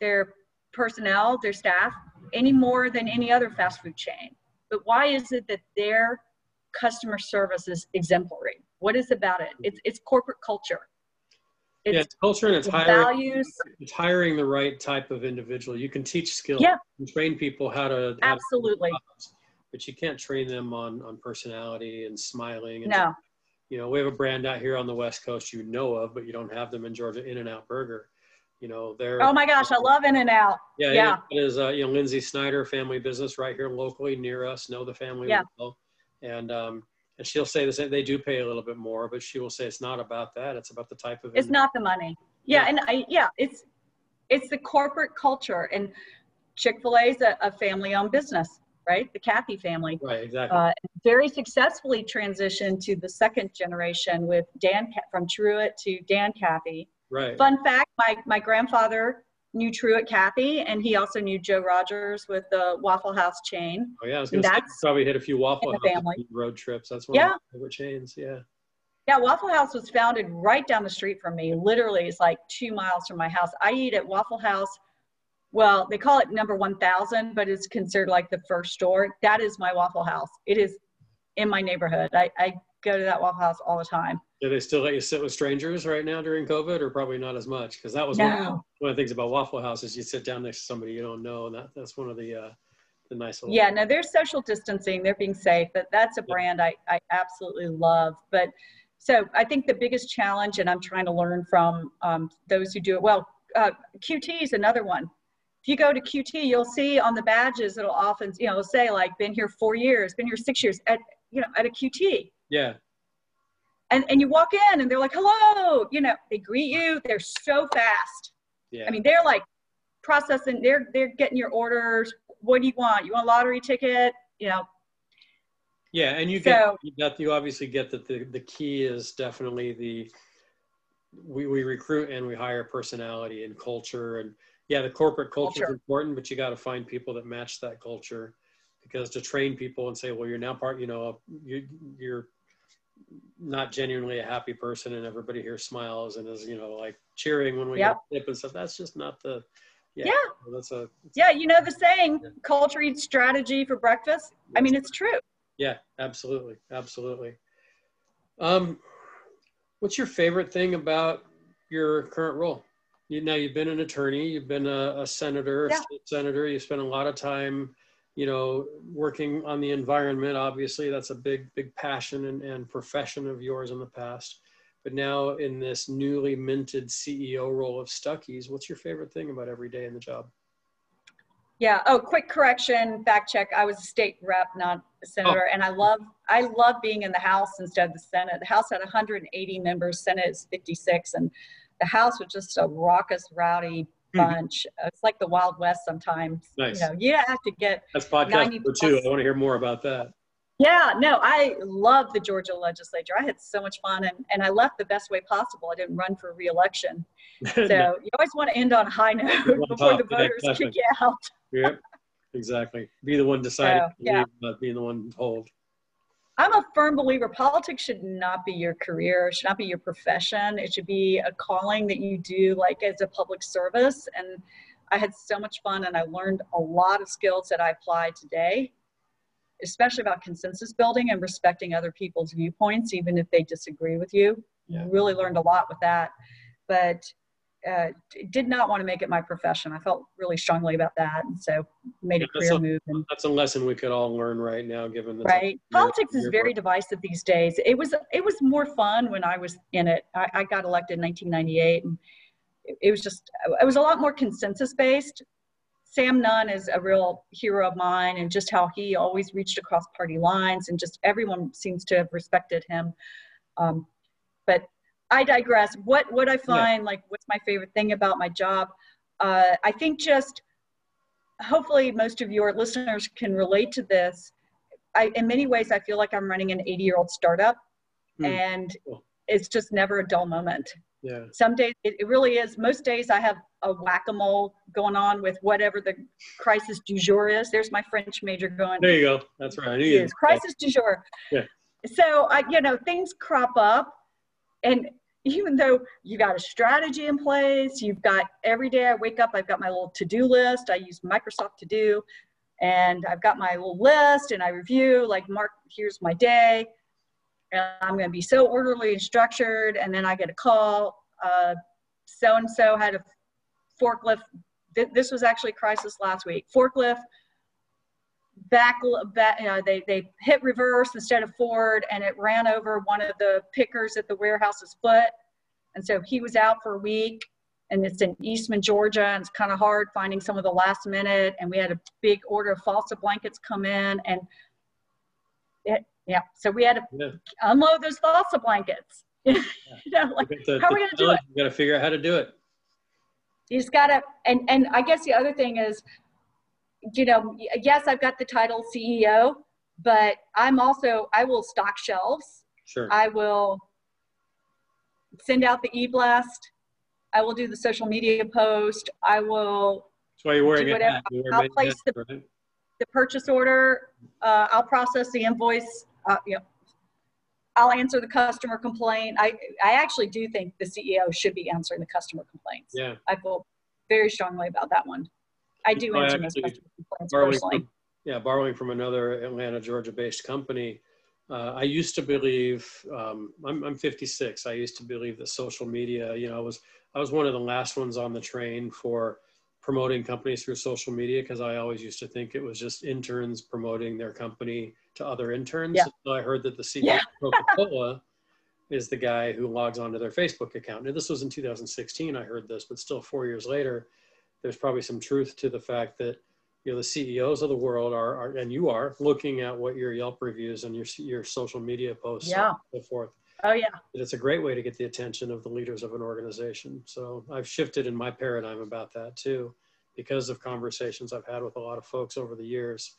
Speaker 1: their personnel, their staff, any more than any other fast food chain. But why is it that their customer service is exemplary? What is about it? It's, it's corporate culture. It's,
Speaker 2: yeah, it's culture and it's hiring.
Speaker 1: values.
Speaker 2: It's hiring the right type of individual. You can teach skills.
Speaker 1: Yeah.
Speaker 2: Train people how to. how to
Speaker 1: Absolutely.
Speaker 2: jobs, but you can't train them on on personality and smiling. And
Speaker 1: No.
Speaker 2: you know, we have a brand out here on the West Coast you know of, but you don't have them in Georgia. In-N-Out Burger. You know, they're
Speaker 1: Oh my gosh, I love In-N-Out.
Speaker 2: yeah,
Speaker 1: yeah.
Speaker 2: It is uh, you know Lynsi Snyder family business right here locally near us. Know the family
Speaker 1: Yeah.
Speaker 2: well, and um, and she'll say the same. They do pay a little bit more, but she will say it's not about that. It's about the type of.
Speaker 1: It's not the money. Yeah,
Speaker 2: Yeah.
Speaker 1: and I yeah, it's it's the corporate culture and Chick-fil-A is a, a family-owned business, right? The Cathy family.
Speaker 2: right. Exactly.
Speaker 1: Uh, very successfully transitioned to the second generation with Dan from Truett to Dan Cathy.
Speaker 2: right.
Speaker 1: Fun fact: my my grandfather knew Truett Cathy, and he also knew Joe Rogers with the Waffle House chain.
Speaker 2: Oh yeah, I was gonna say, probably hit a few Waffle House
Speaker 1: family.
Speaker 2: road trips. That's one
Speaker 1: Yeah.
Speaker 2: of my favorite chains. Yeah.
Speaker 1: Yeah, Waffle House was founded right down the street from me. Literally, it's like two miles from my house. I eat at Waffle House. Well, they call it number 1000, but it's considered like the first store. That is my Waffle House. It is in my neighborhood. I, I go to that Waffle House all the time.
Speaker 2: Do they still let you sit with strangers right now during COVID, or probably not as much? Because that was one,
Speaker 1: No.
Speaker 2: one of the things about Waffle House is you sit down next to somebody you don't know, and that, that's one of the uh, the nice little.
Speaker 1: Yeah, no, there's social distancing. They're being safe. But that's a
Speaker 2: Yeah.
Speaker 1: brand I, I absolutely love. But so I think the biggest challenge, and I'm trying to learn from um, those who do it well, uh, QT is another one. If you go to QT, you'll see on the badges, it'll often, you know, say like, been here four years, been here six years at, you know, at a QT.
Speaker 2: Yeah.
Speaker 1: And, and you walk in and they're like, hello, you know, they greet you. They're so fast.
Speaker 2: Yeah.
Speaker 1: I mean, they're like processing, they're, they're getting your orders. What do you want? You want a lottery ticket? You know,
Speaker 2: Yeah, and you get
Speaker 1: So-
Speaker 2: you, you obviously get that the, the key is definitely the we, we recruit and we hire personality and culture and yeah the corporate culture,
Speaker 1: Culture.
Speaker 2: is important but you got to find people that match that culture because to train people and say well you're now part you know you, you're not genuinely a happy person and everybody here smiles and is you know like cheering when we
Speaker 1: Yep.
Speaker 2: get a and stuff that's just not the yeah,
Speaker 1: Yeah.
Speaker 2: that's a
Speaker 1: Yeah, you know the saying, culture eats strategy for breakfast. I mean, it's true.
Speaker 2: Yeah, absolutely, absolutely. Um, what's your favorite thing about your current role? You now you've been an attorney, you've been a, a senator, a state senator. You spent a lot of time, you know, working on the environment. Obviously, that's a big, big passion and, and profession of yours in the past. But now in this newly minted CEO role of Stuckey's, what's your favorite thing about every day in the job?
Speaker 1: Yeah. Oh, quick correction, fact check. I was a state rep, not a senator, oh. and I love I love being in the House instead of the Senate. The House had 180 members, Senate is 56, and the House was just a raucous, rowdy
Speaker 2: Hmm.
Speaker 1: bunch. It's like the Wild West sometimes.
Speaker 2: Nice.
Speaker 1: You know, you have to get
Speaker 2: That's podcast
Speaker 1: 90
Speaker 2: number two. I want to hear more about that.
Speaker 1: Yeah, no, I love the Georgia legislature. I had so much fun and, and I left the best way possible. I didn't run for reelection. So you always want to end on a high note before the voters kick you out.
Speaker 2: Yep, exactly. Be the one deciding,
Speaker 1: So, yeah.
Speaker 2: not being the one told.
Speaker 1: I'm a firm believer politics should not be your career, should not be your profession. It should be a calling that you do like as a public service. And I had so much fun and I learned a lot of skills that I apply today, especially about consensus building and respecting other people's viewpoints, even if they disagree with you.
Speaker 2: Yeah.
Speaker 1: Really learned a lot with that. But uh, did not want to make it my profession. I felt really strongly about that. And so made a
Speaker 2: Yeah, that's
Speaker 1: career
Speaker 2: a-
Speaker 1: move. And
Speaker 2: That's a lesson we could all learn right now, given the
Speaker 1: right politics is very
Speaker 2: work.
Speaker 1: divisive these days it was it was more fun when i was in it i, I got elected in 1998 and it, it was just it was a lot more consensus based sam nunn is a real hero of mine and just how he always reached across party lines and just everyone seems to have respected him um, but i digress what what i find like what's my favorite thing about my job uh, i think just hopefully most of your listeners can relate to this I, in many ways, I feel like I'm running an 80 year old startup
Speaker 2: Hmm.
Speaker 1: and
Speaker 2: Cool.
Speaker 1: it's just never a dull moment.
Speaker 2: Yeah,
Speaker 1: Some days, it, it really is. Most days, I have a whack a mole going on with whatever the crisis du jour is. There's my French major going.
Speaker 2: there you go. That's right. I knew you.
Speaker 1: Crisis du jour.
Speaker 2: Yeah.
Speaker 1: So, I, you know, things crop up. And even though you got a strategy in place, you've got every day I wake up, I've got my little to do list. I use Microsoft To Do, and I've got my little list and I review, like, Mark, here's my day. And I'm going to be so orderly and structured. And then I get a call. Uh, so and so had a forklift. Th- this was actually crisis last week. Forklift back, back you know, they, they hit reverse instead of forward and it ran over one of the pickers at the warehouse's foot. And so he was out for a week and it's in Eastman, Georgia. And it's kind of hard finding some of the last minute. And we had a big order of falsa blankets come in and it, yeah, so we had to yeah. unload those falsa blankets. you know, like, the, how are we going to do it?
Speaker 2: You got to figure out how to do it.
Speaker 1: You just got to, and, and I guess the other thing is, you know, yes, I've got the title CEO, but I'm also, I will stock shelves.
Speaker 2: Sure.
Speaker 1: I will send out the e-blast. I will do the social media post. I will.
Speaker 2: That's why you're wearing
Speaker 1: whatever.
Speaker 2: You're
Speaker 1: I'll place the, right? the purchase order. Uh, I'll process the invoice. Uh, you know, I'll answer the customer complaint. I, I actually do think the CEO should be answering the customer complaints.
Speaker 2: Yeah.
Speaker 1: I feel very strongly about that one. I do
Speaker 2: I
Speaker 1: answer those customer complaints personally.
Speaker 2: From, yeah, borrowing from another Atlanta, Georgia-based company. Uh, I used to believe um, I'm, I'm 56. I used to believe that social media. You know, I was I was one of the last ones on the train for promoting companies through social media because I always used to think it was just interns promoting their company to other interns.
Speaker 1: Yeah.
Speaker 2: So I heard that the CEO yeah. of Coca-Cola is the guy who logs onto their Facebook account. Now, this was in 2016. I heard this, but still four years later, there's probably some truth to the fact that you know the CEOs of the world are, are and you are looking at what your Yelp reviews and your your social media posts
Speaker 1: yeah.
Speaker 2: and so forth.
Speaker 1: Oh yeah.
Speaker 2: It's a great way to get the attention of the leaders of an organization. So I've shifted in my paradigm about that too, because of conversations I've had with a lot of folks over the years.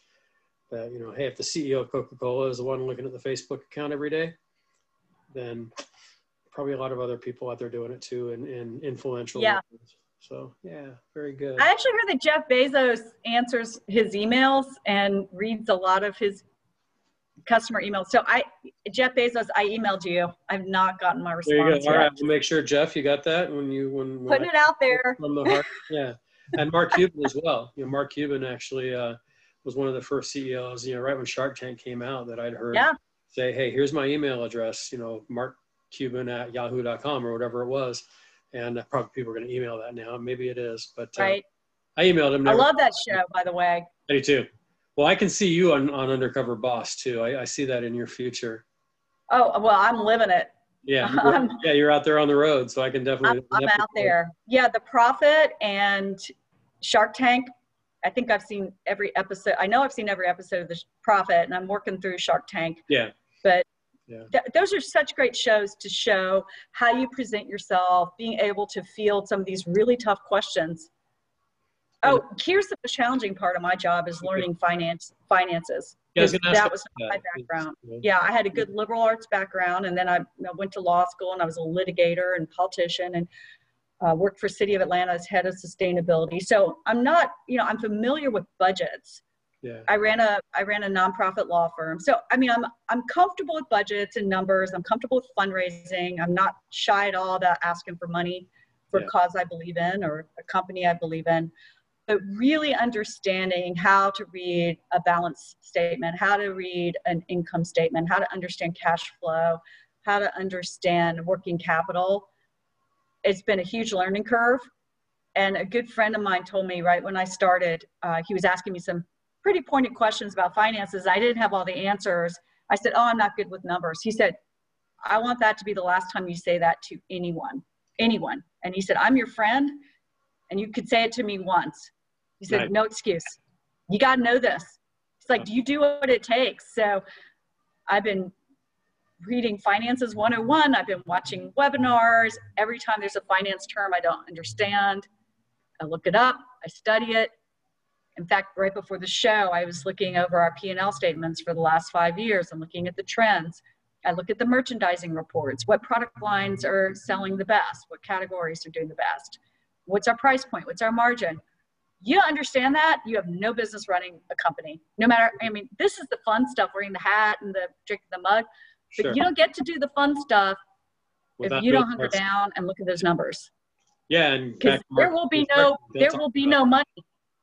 Speaker 2: That you know, hey, if the CEO of Coca-Cola is the one looking at the Facebook account every day, then probably a lot of other people out there doing it too, and, and influential.
Speaker 1: Yeah.
Speaker 2: Leaders. So yeah, very good.
Speaker 1: I actually heard that Jeff Bezos answers his emails and reads a lot of his customer emails. So I, Jeff Bezos, I emailed you. I've not gotten my response. There you go.
Speaker 2: All right, we'll make sure Jeff, you got that when you when, when
Speaker 1: putting I, it out there
Speaker 2: from the heart. yeah, and Mark Cuban as well. You know, Mark Cuban actually uh, was one of the first CEOs. You know, right when Shark Tank came out, that I'd heard
Speaker 1: yeah.
Speaker 2: say, "Hey, here's my email address." You know, Mark Cuban at Yahoo.com or whatever it was and probably people are going to email that now. Maybe it is, but
Speaker 1: uh, right.
Speaker 2: I emailed him.
Speaker 1: I love that show, by the way.
Speaker 2: I do too. Well, I can see you on, on Undercover Boss too. I, I see that in your future.
Speaker 1: Oh well, I'm living it.
Speaker 2: Yeah, you're, yeah, you're out there on the road, so I can definitely.
Speaker 1: I'm, I'm out there. Yeah, The Profit and Shark Tank. I think I've seen every episode. I know I've seen every episode of The Profit, and I'm working through Shark Tank.
Speaker 2: Yeah.
Speaker 1: But yeah. Th- those are such great shows to show how you present yourself, being able to field some of these really tough questions. Oh, here's the most challenging part of my job is learning finance finances.
Speaker 2: Yeah, was
Speaker 1: that was my background. Yeah, I had a good liberal arts background, and then I went to law school, and I was a litigator and politician, and uh, worked for City of Atlanta as head of sustainability. So I'm not, you know, I'm familiar with budgets,
Speaker 2: yeah.
Speaker 1: I ran a I ran a nonprofit law firm. So I mean I'm I'm comfortable with budgets and numbers. I'm comfortable with fundraising. I'm not shy at all about asking for money for yeah. a cause I believe in or a company I believe in. But really understanding how to read a balance statement, how to read an income statement, how to understand cash flow, how to understand working capital. It's been a huge learning curve. And a good friend of mine told me right when I started, uh, he was asking me some pretty pointed questions about finances. I didn't have all the answers. I said, Oh, I'm not good with numbers. He said, I want that to be the last time you say that to anyone, anyone. And he said, I'm your friend, and you could say it to me once. He said, right. No excuse. You got to know this. It's like, do you do what it takes? So I've been reading Finances 101. I've been watching webinars. Every time there's a finance term I don't understand, I look it up, I study it, in fact, right before the show, I was looking over our P&L statements for the last five years. I'm looking at the trends. I look at the merchandising reports. What product lines are selling the best? What categories are doing the best? What's our price point? What's our margin? You understand that, you have no business running a company. No matter, I mean, this is the fun stuff, wearing the hat and the drinking the mug, but sure. you don't get to do the fun stuff if you don't hunker down and look at those numbers.
Speaker 2: Yeah, and
Speaker 1: there will be no there will be no money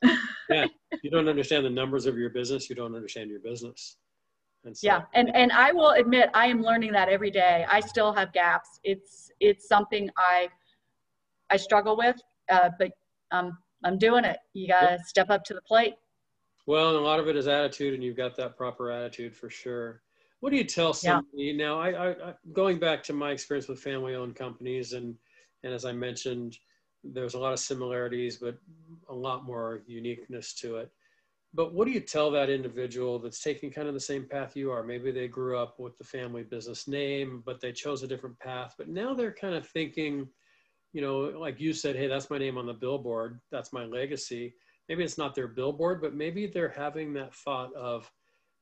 Speaker 2: yeah, you don't understand the numbers of your business, you don't understand your business.
Speaker 1: And so, yeah, and and I will admit I am learning that every day. I still have gaps. It's it's something I I struggle with, uh, but um, I'm doing it. You got to yep. step up to the plate.
Speaker 2: Well, a lot of it is attitude, and you've got that proper attitude for sure. What do you tell somebody yeah. now? I, I, I, going back to my experience with family-owned companies, and and as I mentioned, there's a lot of similarities, but a lot more uniqueness to it. But what do you tell that individual that's taking kind of the same path you are? Maybe they grew up with the family business name, but they chose a different path. But now they're kind of thinking, you know, like you said, hey, that's my name on the billboard, that's my legacy. Maybe it's not their billboard, but maybe they're having that thought of,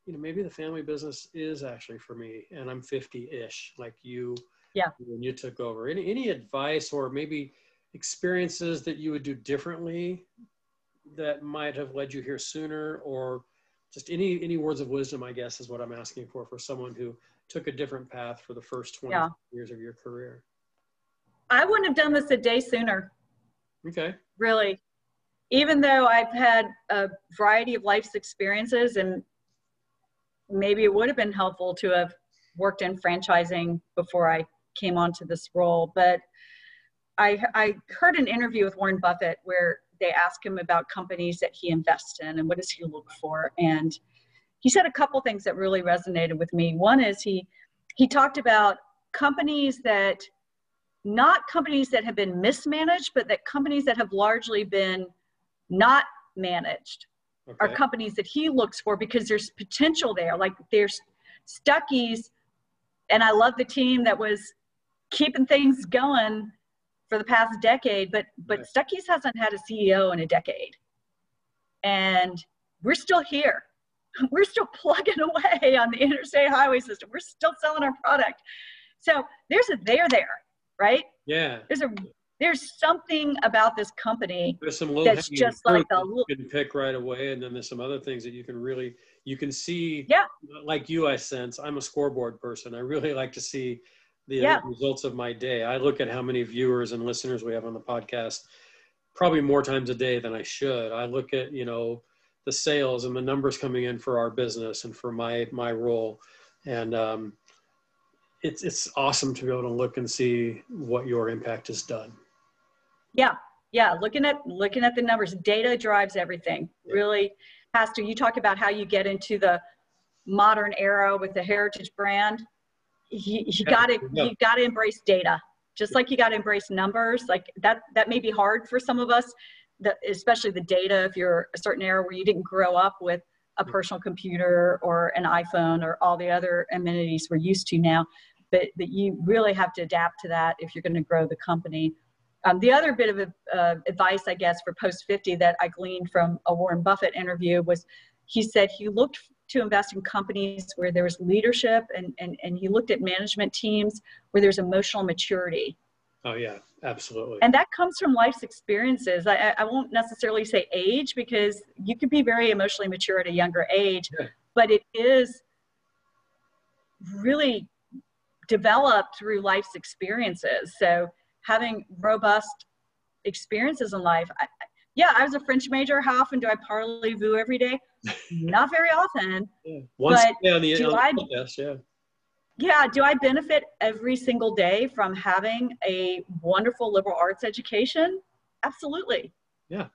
Speaker 2: you know, maybe the family business is actually for me, and I'm 50-ish, like you,
Speaker 1: yeah,
Speaker 2: when you took over. Any any advice or maybe experiences that you would do differently that might have led you here sooner or just any any words of wisdom i guess is what i'm asking for for someone who took a different path for the first 20 yeah. years of your career?
Speaker 1: I wouldn't have done this a day sooner.
Speaker 2: Okay.
Speaker 1: Really. Even though i've had a variety of life's experiences and maybe it would have been helpful to have worked in franchising before i came onto this role but I, I heard an interview with Warren Buffett where they asked him about companies that he invests in and what does he look for. And he said a couple things that really resonated with me. One is he he talked about companies that not companies that have been mismanaged, but that companies that have largely been not managed okay. are companies that he looks for because there's potential there. Like there's Stuckey's, and I love the team that was keeping things going for the past decade, but but right. Stuckey's hasn't had a CEO in a decade, and we're still here. We're still plugging away on the interstate highway system. We're still selling our product. So there's a there there, right?
Speaker 2: Yeah.
Speaker 1: There's a there's something about this company there's some that's just like a
Speaker 2: you can pick right away, and then there's some other things that you can really you can see.
Speaker 1: Yeah.
Speaker 2: Like you, I sense I'm a scoreboard person. I really like to see the yeah. results of my day. I look at how many viewers and listeners we have on the podcast probably more times a day than I should. I look at, you know, the sales and the numbers coming in for our business and for my my role. And um, it's it's awesome to be able to look and see what your impact has done.
Speaker 1: Yeah. Yeah, looking at looking at the numbers, data drives everything. Yeah. Really Pastor. You talk about how you get into the modern era with the heritage brand you, you got to you got to embrace data. Just like you got to embrace numbers like that that may be hard for some of us that especially the data if you're a certain era where you didn't grow up with a personal computer or an iphone or all the other amenities we're used to now but but you really have to adapt to that if you're going to grow the company. Um, the other bit of uh, advice i guess for post 50 that i gleaned from a warren buffett interview was he said he looked to invest in companies where there was leadership and, and, and he looked at management teams where there's emotional maturity.
Speaker 2: Oh, yeah, absolutely.
Speaker 1: And that comes from life's experiences. I, I won't necessarily say age because you can be very emotionally mature at a younger age, yeah. but it is really developed through life's experiences. So having robust experiences in life, I, yeah, I was a French major. How often do I parlez-vous every day? Not very often.
Speaker 2: Yeah. Once but on the, do I, podcast, yeah.
Speaker 1: Yeah, do I benefit every single day from having a wonderful liberal arts education? Absolutely.
Speaker 2: Yeah.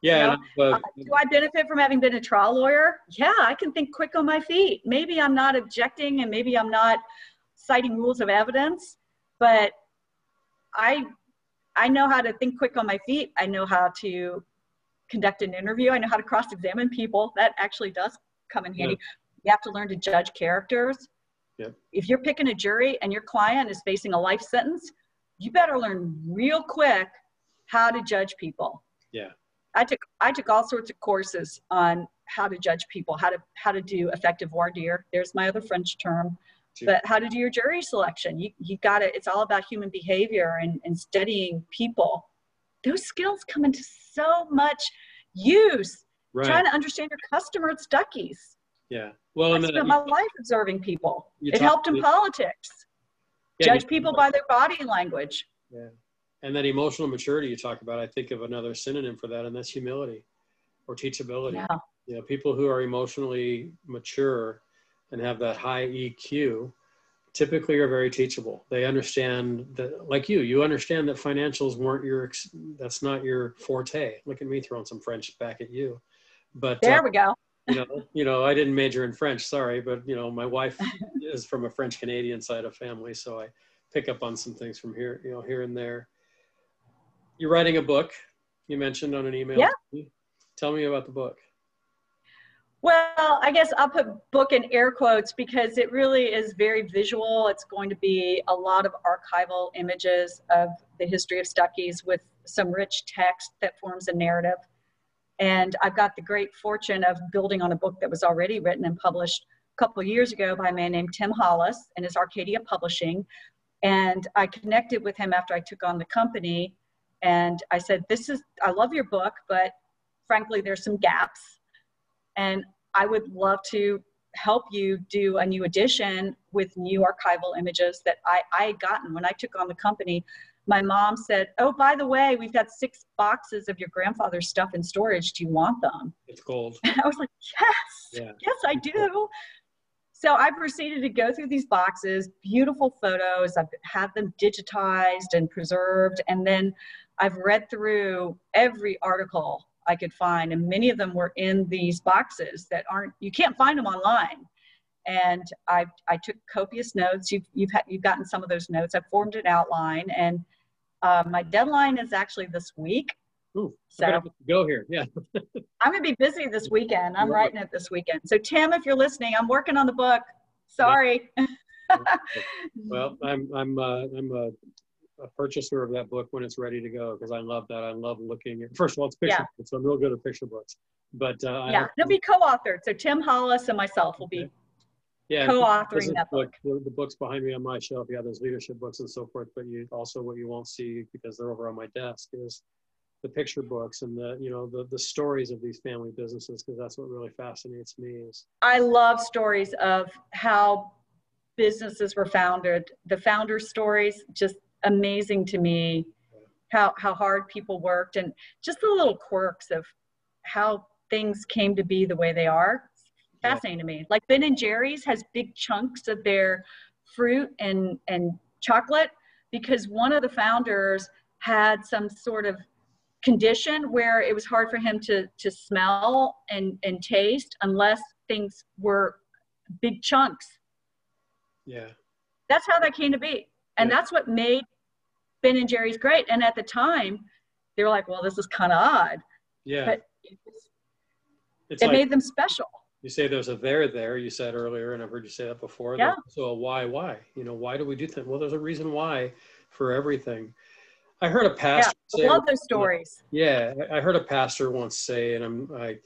Speaker 2: Yeah.
Speaker 1: You know, uh, do I benefit from having been a trial lawyer? Yeah, I can think quick on my feet. Maybe I'm not objecting and maybe I'm not citing rules of evidence, but I I know how to think quick on my feet. I know how to conduct an interview. I know how to cross examine people. That actually does come in handy. You have to learn to judge characters.
Speaker 2: Yep.
Speaker 1: If you're picking a jury and your client is facing a life sentence, you better learn real quick how to judge people.
Speaker 2: Yeah.
Speaker 1: I took I took all sorts of courses on how to judge people, how to how to do effective voir dire. There's my other French term but how to do your jury selection? You, you got it. it's all about human behavior and, and studying people. Those skills come into so much use. Right. trying to understand your customer at stuckey's
Speaker 2: yeah.
Speaker 1: Well I spent my life observing people. It helped in politics. Yeah, judge people by their body language.
Speaker 2: Yeah. And that emotional maturity you talk about i think of another synonym for that and that's humility or teachability. Yeah. you know people who are emotionally mature and have that high EQ typically are very teachable. They understand that, like you, you understand that financials weren't your, that's not your forte. Look at me throwing some French back at you. But
Speaker 1: there uh, we go.
Speaker 2: you know, you know, I didn't major in French, sorry, but you know, my wife is from a French Canadian side of family, so I pick up on some things from here, you know, here and there. You're writing a book. You mentioned on an email.
Speaker 1: Yeah.
Speaker 2: Tell me about the book.
Speaker 1: Well, I guess I'll put book in air quotes because it really is very visual. It's going to be a lot of archival images of the history of Stuckey's with some rich text that forms a narrative. And I've got the great fortune of building on a book that was already written and published a couple years ago by a man named Tim Hollis and his Arcadia Publishing. And I connected with him after I took on the company. And I said, This is, I love your book, but frankly, there's some gaps. And I would love to help you do a new edition with new archival images that I, I had gotten when I took on the company. My mom said, Oh, by the way, we've got six boxes of your grandfather's stuff in storage. Do you want them?
Speaker 2: It's gold.
Speaker 1: And I was like, Yes, yeah. yes, I do. So I proceeded to go through these boxes, beautiful photos. I've had them digitized and preserved. And then I've read through every article I could find, and many of them were in these boxes that aren't you can't find them online. And I I took copious notes. You've you've had, you've gotten some of those notes. I formed an outline, and uh, my deadline is actually this week.
Speaker 2: Ooh, so go here. Yeah.
Speaker 1: I'm gonna be busy this weekend. I'm writing it this weekend. So Tim, if you're listening, I'm working on the book. Sorry.
Speaker 2: well, I'm I'm uh, I'm a a purchaser of that book when it's ready to go because I love that. I love looking at, first of all, it's picture yeah. books. So I'm real good at picture books. But uh,
Speaker 1: yeah, it'll be co-authored. So Tim Hollis and myself will be yeah, co-authoring that book.
Speaker 2: The, the, books behind me on my shelf, yeah, there's leadership books and so forth. But you also what you won't see because they're over on my desk is the picture books and the you know the the stories of these family businesses because that's what really fascinates me. Is
Speaker 1: I love stories of how businesses were founded. The founder stories just amazing to me how how hard people worked and just the little quirks of how things came to be the way they are. Fascinating to me. Like ben and jerry's has big chunks of their fruit and and chocolate because one of the founders had some sort of condition where it was hard for him to to smell and and taste unless things were big chunks.
Speaker 2: Yeah.
Speaker 1: That's how that came to be. And yeah. that's what made Ben and Jerry's great. And at the time, they were like, well, this is kind of odd.
Speaker 2: Yeah.
Speaker 1: But it, was, it like, made them special.
Speaker 2: You say there's a there there, you said earlier, and I've heard you say that before.
Speaker 1: Yeah.
Speaker 2: So a why, why? You know, why do we do things? Well, there's a reason why for everything. I heard a pastor.
Speaker 1: Yeah, I love those stories.
Speaker 2: Yeah, I heard a pastor once say, and I'm, I,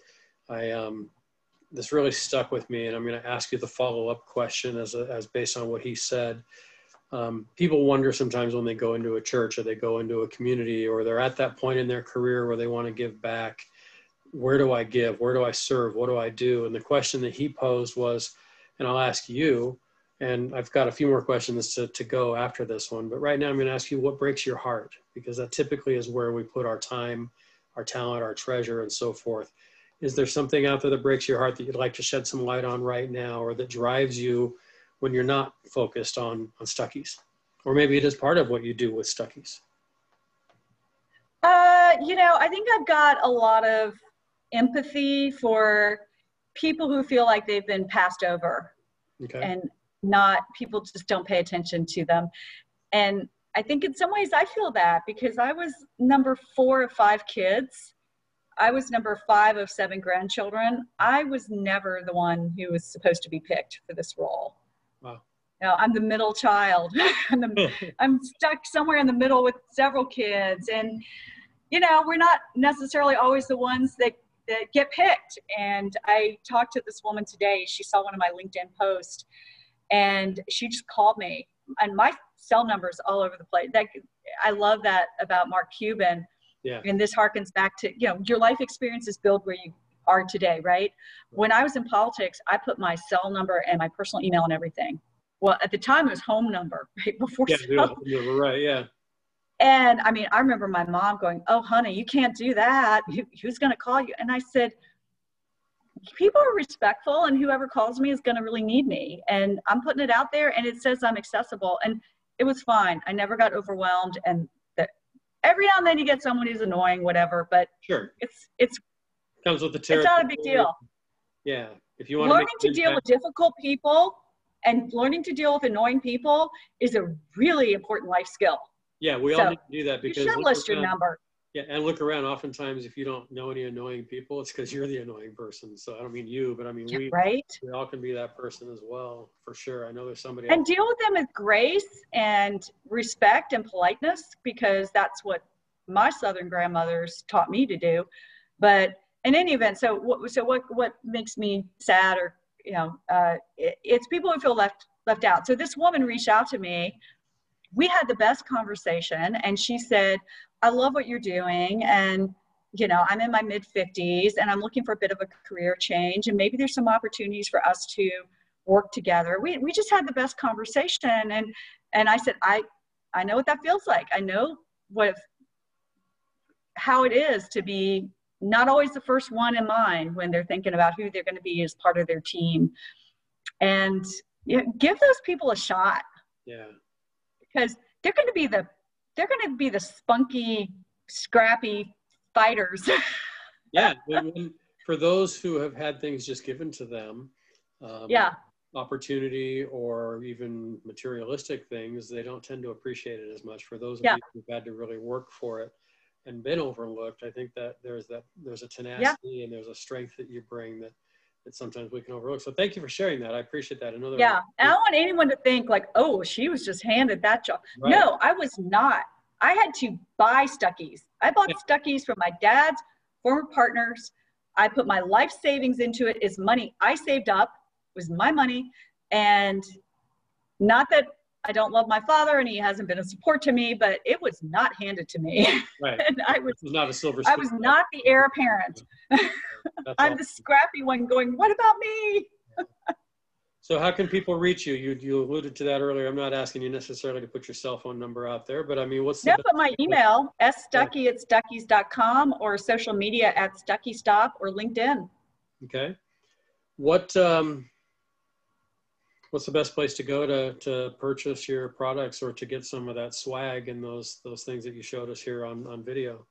Speaker 2: I, um, this really stuck with me, and I'm going to ask you the follow up question as a, as based on what he said um, people wonder sometimes when they go into a church or they go into a community or they're at that point in their career where they want to give back. Where do i give? Where do i serve? What do i do? And the question that he posed was and i'll ask you and i've got a few more questions to, to go after this one but right now i'm going to ask you what breaks your heart because that typically is where we put our time our talent our treasure and so forth. Is there something out there that breaks your heart that you'd like to shed some light on right now or that drives you when you're not focused on, on Stuckey's? Or maybe it is part of what you do with Stuckey's.
Speaker 1: Uh, you know, I think I've got a lot of empathy for people who feel like they've been passed over okay. and not people just don't pay attention to them. And I think in some ways I feel that because I was number four of five kids. I was number five of seven grandchildren. I was never the one who was supposed to be picked for this role. Know, I'm the middle child. I'm, the, I'm stuck somewhere in the middle with several kids. And, you know, we're not necessarily always the ones that, that get picked. And I talked to this woman today. She saw one of my LinkedIn posts and she just called me. And my cell numbers all over the place. That, I love that about Mark Cuban.
Speaker 2: Yeah.
Speaker 1: And this harkens back to, you know, your life experiences build where you are today, right? When I was in politics, I put my cell number and my personal email and everything. Well, at the time it was home number, right? Before
Speaker 2: yeah, cell. Yeah, right, yeah.
Speaker 1: And I mean, I remember my mom going, "Oh, honey, you can't do that. Who's going to call you?" And I said, people are respectful and whoever calls me is going to really need me and i'm putting it out there and it says i'm accessible and it was fine i never got overwhelmed and that every now and then you get someone who's annoying whatever but
Speaker 2: sure
Speaker 1: it's it's
Speaker 2: comes with the
Speaker 1: territory. it's not a big deal
Speaker 2: yeah if you want
Speaker 1: learning to, to deal with difficult people and learning to deal with annoying people is a really important life skill
Speaker 2: yeah we so all need to do that because
Speaker 1: you should list your number
Speaker 2: yeah, and look around. Oftentimes, if you don't know any annoying people, it's because you're the annoying person. So I don't mean you, but I mean we.
Speaker 1: Right.
Speaker 2: We all can be that person as well, for sure. I know there's somebody.
Speaker 1: And deal with them with grace and respect and politeness, because that's what my Southern grandmothers taught me to do. But in any event, so what? So what? What makes me sad, or you know, uh, it, it's people who feel left left out. So this woman reached out to me we had the best conversation and she said I love what you're doing. And, you know, I'm in my mid 50s and I'm looking for a bit of a career change. And maybe there's some opportunities for us to work together. We, we just had the best conversation. And, and I said, I, I know what that feels like. I know what, how it is to be not always the first one in mind when they're thinking about who they're going to be as part of their team. And you know, give those people a shot.
Speaker 2: Yeah.
Speaker 1: Because they're going to be the they're going to be the spunky, scrappy fighters.
Speaker 2: yeah. for those who have had things just given to them,
Speaker 1: um, yeah,
Speaker 2: opportunity or even materialistic things, they don't tend to appreciate it as much. For those of
Speaker 1: yeah.
Speaker 2: you who've had to really work for it and been overlooked, I think that there's that there's a tenacity yeah. and there's a strength that you bring that that sometimes we can overlook. So thank you for sharing that. I appreciate that. Another
Speaker 1: yeah, I don't want anyone to think like, oh, she was just handed that job. Right. No, I was not. I had to buy Stuckey's. I bought yeah. Stuckey's from my dad's former partners. I put my life savings into it. it. Is money I saved up. It was my money, and not that I don't love my father and he hasn't been a support to me, but it was not handed to me.
Speaker 2: Right.
Speaker 1: and I was,
Speaker 2: was not a silver.
Speaker 1: I was not the heir apparent. I'm the scrappy one going, what about me?
Speaker 2: so how can people reach you? You you alluded to that earlier. I'm not asking you necessarily to put your cell phone number out there, but I mean, what's
Speaker 1: the? Yeah, put my email, sstuckey at stuckeys.com or social media at stuckey or LinkedIn.
Speaker 2: Okay. What, um, what's the best place to go to to purchase your products or to get some of that swag and those those things that you showed us here on on video?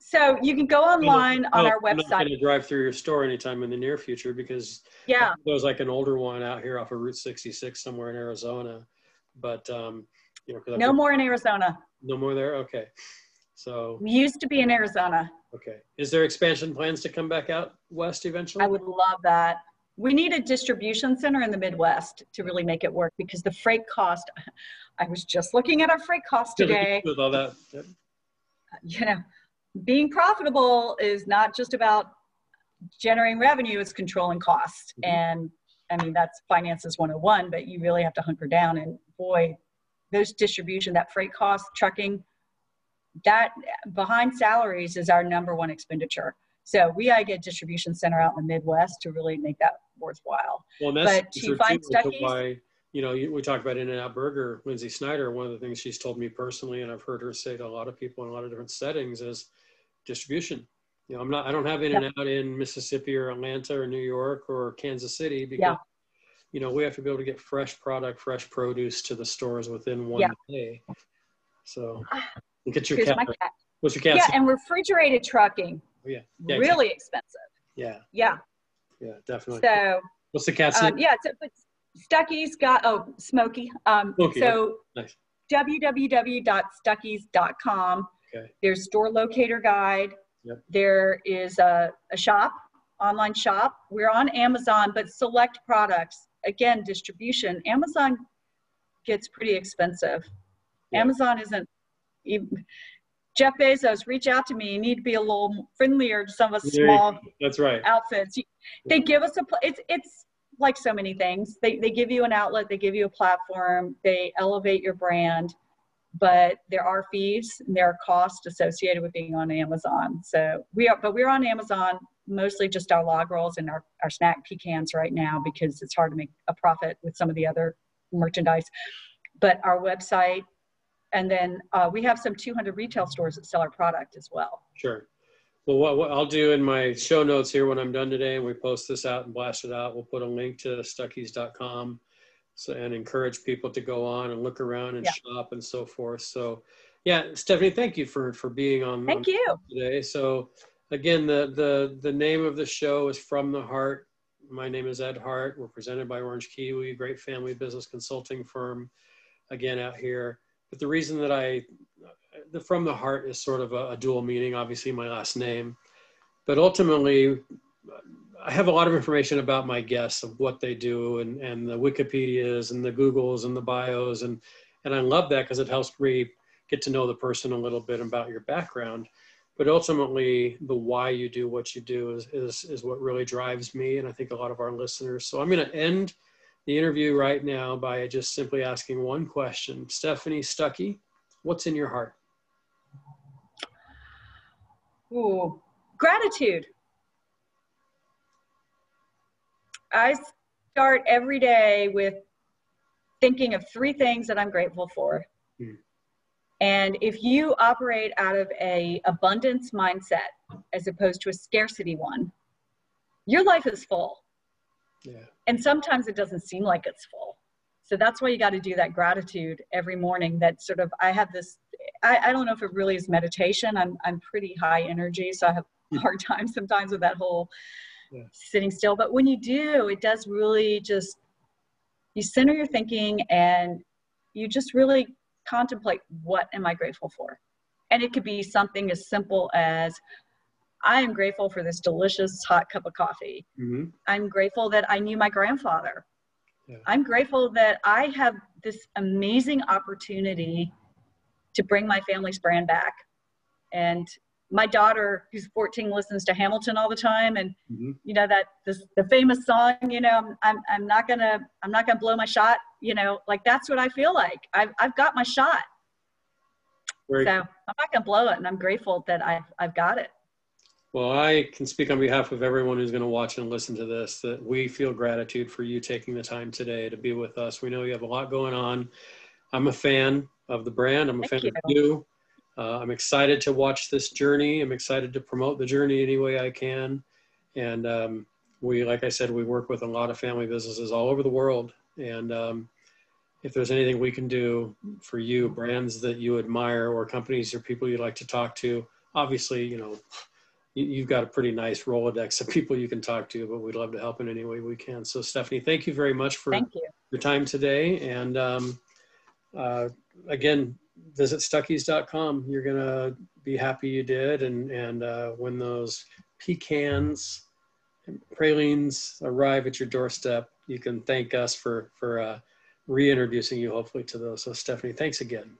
Speaker 1: So you can go online on our website. I'm not
Speaker 2: going to drive through your store anytime in the near future because
Speaker 1: yeah,
Speaker 2: there's like an older one out here off of Route 66 somewhere in Arizona, but um, you know,
Speaker 1: no more in Arizona.
Speaker 2: No more there. Okay, so
Speaker 1: we used to be in Arizona.
Speaker 2: Okay, is there expansion plans to come back out west eventually?
Speaker 1: I would love that we need a distribution center in the Midwest to really make it work because the freight cost, I was just looking at our freight cost today.
Speaker 2: With all that.
Speaker 1: You know, being profitable is not just about generating revenue, it's controlling cost. Mm-hmm. And I mean, that's finances 101, but you really have to hunker down. And boy, those distribution, that freight cost, trucking, that behind salaries is our number one expenditure. So we gotta get a distribution center out in the Midwest to really make that worthwhile.
Speaker 2: Well, that's but to find Stuckey's, why you know we talk about In-N-Out Burger. Lynsi Snyder, one of the things she's told me personally, and I've heard her say to a lot of people in a lot of different settings, is distribution. You know, I'm not. I don't have In-N-Out yeah. in Mississippi or Atlanta or New York or Kansas City because. Yeah. You know, we have to be able to get fresh product, fresh produce to the stores within one yeah. day. So, get your cat. cat. What's your cat?
Speaker 1: Yeah, and refrigerated trucking oh,
Speaker 2: yeah. yeah
Speaker 1: really expensive.
Speaker 2: Yeah.
Speaker 1: Yeah.
Speaker 2: Yeah, definitely.
Speaker 1: So
Speaker 2: what's the cat's um,
Speaker 1: name? Yeah, so, but Stuckey's got oh Smoky. Um, Smoky, so nice. www.stuckeys.com.
Speaker 2: Okay.
Speaker 1: There's store locator guide.
Speaker 2: Yep.
Speaker 1: There is a, a shop, online shop. We're on Amazon, but select products. Again, distribution. Amazon gets pretty expensive. Yep. Amazon isn't even Jeff Bezos, reach out to me. You need to be a little friendlier to some of us small
Speaker 2: that's right.
Speaker 1: outfits. They give us a, it's, it's like so many things. They, they give you an outlet, they give you a platform, they elevate your brand, but there are fees and there are costs associated with being on Amazon. So we are, but we're on Amazon, mostly just our log rolls and our, our snack pecans right now because it's hard to make a profit with some of the other merchandise. But our website and then uh, we have some 200 retail stores that sell our product as well.
Speaker 2: Sure. Well, what, what I'll do in my show notes here when I'm done today and we post this out and blast it out, we'll put a link to stuckeys.com so, and encourage people to go on and look around and
Speaker 1: Yeah.
Speaker 2: shop and so forth. So, yeah, Stephanie, thank you for, for being on, on
Speaker 1: Thank you.
Speaker 2: today. So again, the, the, the name of the show is From the Heart. My name is Ed Hart. We're presented by Orange Kiwi, a great family business consulting firm, again, out here. But the reason that I, the From the Heart is sort of a, a dual meaning, obviously my last name, but ultimately, I have a lot of information about my guests of what they do and, and the Wikipedias and the Googles and the bios. And, and I love that because it helps me get to know the person a little bit about your background. But ultimately the why you do what you do is, is, is what really drives me and i think a lot of our listeners. So i'm going to end the interview right now by just simply asking one question stephanie stuckey what's in your heart
Speaker 1: Ooh, gratitude. I start every day with thinking of three things that I'm grateful for.
Speaker 2: Hmm.
Speaker 1: And if you operate out of a abundance mindset as opposed to a scarcity one, your life is full.
Speaker 2: Yeah
Speaker 1: And sometimes it doesn't seem like it's full. So that's why you got to do that gratitude every morning. That sort of, I have this, I, I don't know if it really is meditation. I'm, I'm pretty high energy. So I have a hard time sometimes with that whole
Speaker 2: Yeah.
Speaker 1: sitting still. But when you do, it does really just, you center your thinking and you just really contemplate what am I grateful for? And it could be something as simple as, I am grateful for this delicious hot cup of coffee.
Speaker 2: hmm
Speaker 1: I'm grateful that I knew my grandfather.
Speaker 2: Yeah.
Speaker 1: I'm grateful that I have this amazing opportunity to bring my family's brand back. And my daughter, who's 14, listens to Hamilton all the time, and
Speaker 2: hmm
Speaker 1: you know that this the famous song. You know, I'm I'm, I'm not gonna I'm not gonna blow my shot. You know, like that's what I feel like. I've I've got my shot,
Speaker 2: Very
Speaker 1: so I'm not gonna blow it, and I'm grateful that I've I've got it.
Speaker 2: Well, I can speak on behalf of everyone who's going to watch and listen to this that we feel gratitude for you taking the time today to be with us. We know you have a lot going on. I'm a fan of the brand, I'm a
Speaker 1: Thank
Speaker 2: fan of you. Uh, I'm excited to watch this journey. I'm excited to promote the journey any way I can. And um, we, like I said, we work with a lot of family businesses all over the world. And um, if there's anything we can do for you, brands that you admire or companies or people you'd like to talk to, obviously, you know, you, you've got a pretty nice Rolodex of people you can talk to, but we'd love to help in any way we can. So, Stephanie, thank you very much for
Speaker 1: you.
Speaker 2: your time today. And um, uh, again, visit stuckeys.com. You're going to be happy you did. And, and uh, when those pecans and pralines arrive at your doorstep, you can thank us for, for uh, reintroducing you hopefully to those. So, Stephanie, thanks again.